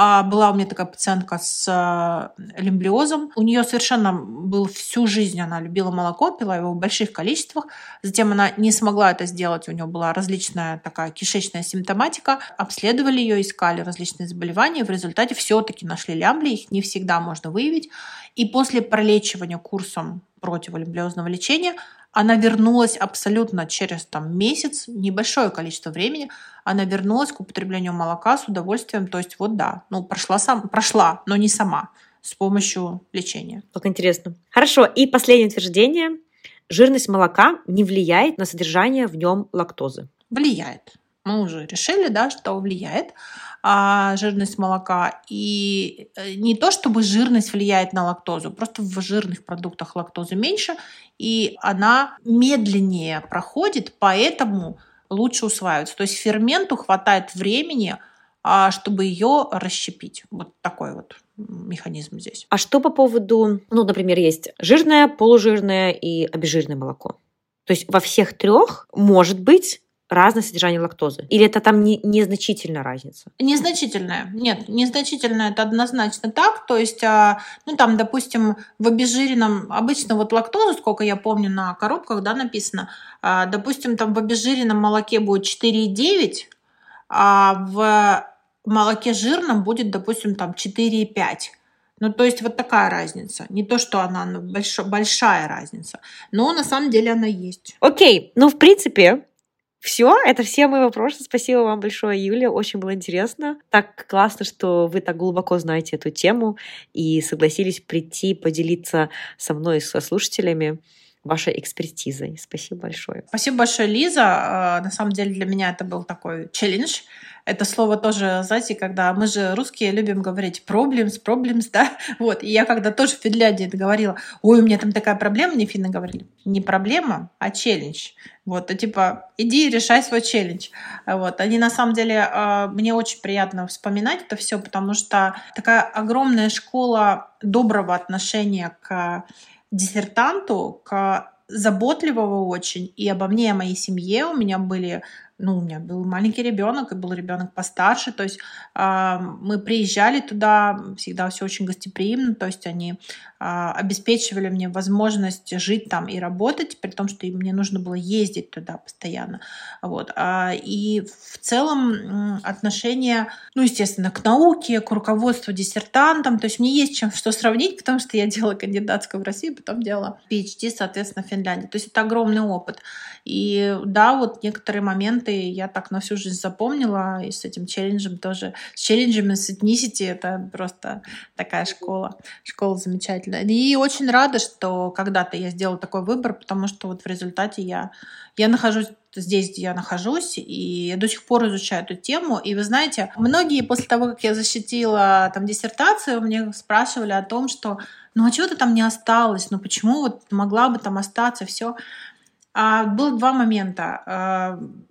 А была у меня такая пациентка с э, лимблиозом. У нее совершенно был всю жизнь, она любила молоко, пила его в больших количествах. Затем она не смогла это сделать, у нее была различная такая кишечная симптоматика. Обследовали ее, искали различные заболевания. В результате все-таки нашли лямбли, их не всегда можно выявить. И после пролечивания курсом противолимблиозного лечения она вернулась абсолютно через там, месяц, небольшое количество времени, она вернулась к употреблению молока с удовольствием. То есть вот да, ну прошла, сам, прошла но не сама, с помощью лечения. Как интересно. Хорошо, и последнее утверждение. Жирность молока не влияет на содержание в нем лактозы. Влияет. Мы уже решили, да, что влияет а, жирность молока. И э, не то, чтобы жирность влияет на лактозу, просто в жирных продуктах лактозы меньше, и она медленнее проходит, поэтому лучше усваивается. То есть ферменту хватает времени, а, чтобы ее расщепить. Вот такой вот механизм здесь. А что по поводу, ну, например, есть жирное, полужирное и обезжиренное молоко? То есть во всех трех может быть разное содержание лактозы? Или это там не, незначительная разница? Незначительная. Нет, незначительная это однозначно так. То есть, а, ну там, допустим, в обезжиренном, обычно вот лактозу, сколько я помню на коробках, да, написано, а, допустим, там в обезжиренном молоке будет 4,9, а в молоке жирном будет, допустим, там 4,5. Ну, то есть вот такая разница. Не то, что она больш... большая разница, но на самом деле она есть. Окей, ну, в принципе, все, это все мои вопросы. Спасибо вам большое, Юля. Очень было интересно. Так классно, что вы так глубоко знаете эту тему и согласились прийти поделиться со мной и со слушателями вашей экспертизой. Спасибо большое. Спасибо большое, Лиза. А, на самом деле для меня это был такой челлендж. Это слово тоже, знаете, когда мы же русские любим говорить problems, problems, да, вот. И я когда тоже в Финляндии говорила, ой, у меня там такая проблема, мне финны говорили, не проблема, а челлендж. Вот, и типа, иди решай свой челлендж. Вот, они на самом деле, а, мне очень приятно вспоминать это все, потому что такая огромная школа доброго отношения к диссертанту, к заботливого очень и обо мне, и о моей семье. У меня были ну, у меня был маленький ребенок, и был ребенок постарше, то есть э, мы приезжали туда, всегда все очень гостеприимно, то есть они э, обеспечивали мне возможность жить там и работать, при том, что мне нужно было ездить туда постоянно, вот, э, и в целом отношение, ну, естественно, к науке, к руководству диссертантам, то есть мне есть чем что сравнить, потому что я делала кандидатскую в России, потом делала PhD, соответственно, в Финляндии, то есть это огромный опыт, и да, вот некоторые моменты моменты я так на всю жизнь запомнила. И с этим челленджем тоже. С челленджем с Ethnicity это просто такая школа. Школа замечательная. И очень рада, что когда-то я сделала такой выбор, потому что вот в результате я, я нахожусь здесь, где я нахожусь, и я до сих пор изучаю эту тему. И вы знаете, многие после того, как я защитила там диссертацию, мне спрашивали о том, что ну а чего ты там не осталось, ну почему вот могла бы там остаться, все. А, было два момента.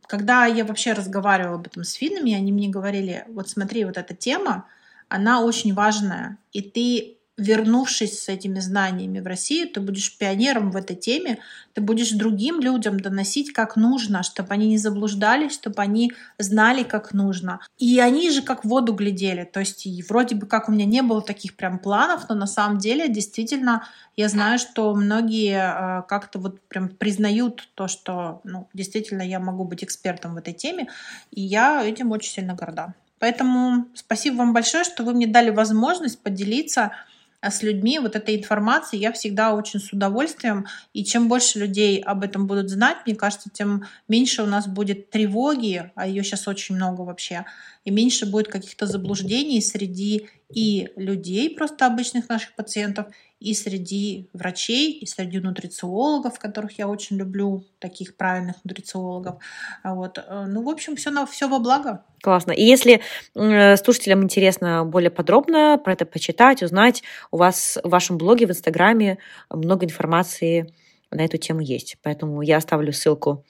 Когда я вообще разговаривала об этом с финнами, они мне говорили, вот смотри, вот эта тема, она очень важная, и ты вернувшись с этими знаниями в Россию, ты будешь пионером в этой теме, ты будешь другим людям доносить, как нужно, чтобы они не заблуждались, чтобы они знали, как нужно. И они же как в воду глядели. То есть и вроде бы как у меня не было таких прям планов, но на самом деле действительно я знаю, что многие э, как-то вот прям признают то, что ну, действительно я могу быть экспертом в этой теме, и я этим очень сильно горда. Поэтому спасибо вам большое, что вы мне дали возможность поделиться а с людьми вот этой информацией я всегда очень с удовольствием. И чем больше людей об этом будут знать, мне кажется, тем меньше у нас будет тревоги, а ее сейчас очень много вообще, и меньше будет каких-то заблуждений среди и людей, просто обычных наших пациентов, и среди врачей, и среди нутрициологов, которых я очень люблю, таких правильных нутрициологов. А вот. Э, ну, в общем, все, на, все во благо. Классно. И если э, слушателям интересно более подробно про это почитать, узнать, у вас в вашем блоге, в Инстаграме много информации на эту тему есть. Поэтому я оставлю ссылку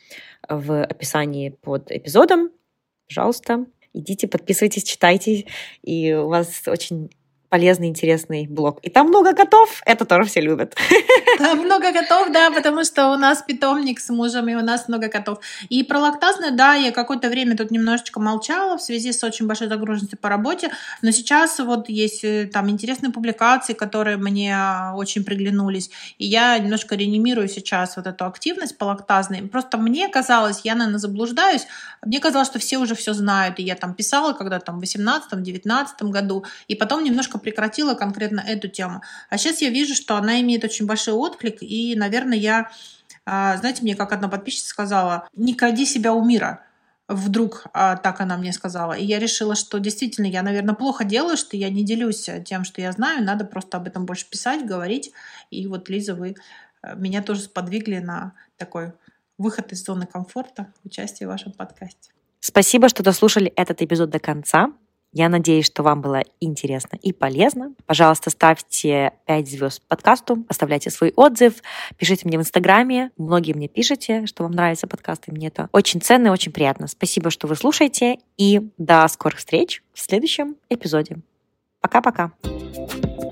в описании под эпизодом. Пожалуйста, идите, подписывайтесь, читайте. И у вас очень полезный, интересный блог. И там много котов, это тоже все любят. Там много котов, да, потому что у нас питомник с мужем, и у нас много котов. И про лактазное, да, я какое-то время тут немножечко молчала в связи с очень большой загруженностью по работе, но сейчас вот есть э, там интересные публикации, которые мне очень приглянулись, и я немножко реанимирую сейчас вот эту активность по лактазной. Просто мне казалось, я, наверное, заблуждаюсь, мне казалось, что все уже все знают, и я там писала когда там в 18-19 году, и потом немножко немножко прекратила конкретно эту тему. А сейчас я вижу, что она имеет очень большой отклик, и, наверное, я, а, знаете, мне как одна подписчица сказала, не кради себя у мира. Вдруг а, так она мне сказала. И я решила, что действительно я, наверное, плохо делаю, что я не делюсь тем, что я знаю. Надо просто об этом больше писать, говорить. И вот, Лиза, вы э, меня тоже сподвигли на такой выход из зоны комфорта, участие в вашем подкасте. Спасибо, что дослушали этот эпизод до конца. Я надеюсь, что вам было интересно и полезно. Пожалуйста, ставьте 5 звезд подкасту, оставляйте свой отзыв, пишите мне в Инстаграме. Многие мне пишете, что вам нравится подкаст, и мне это очень ценно и очень приятно. Спасибо, что вы слушаете, и до скорых встреч в следующем эпизоде. Пока-пока. thank you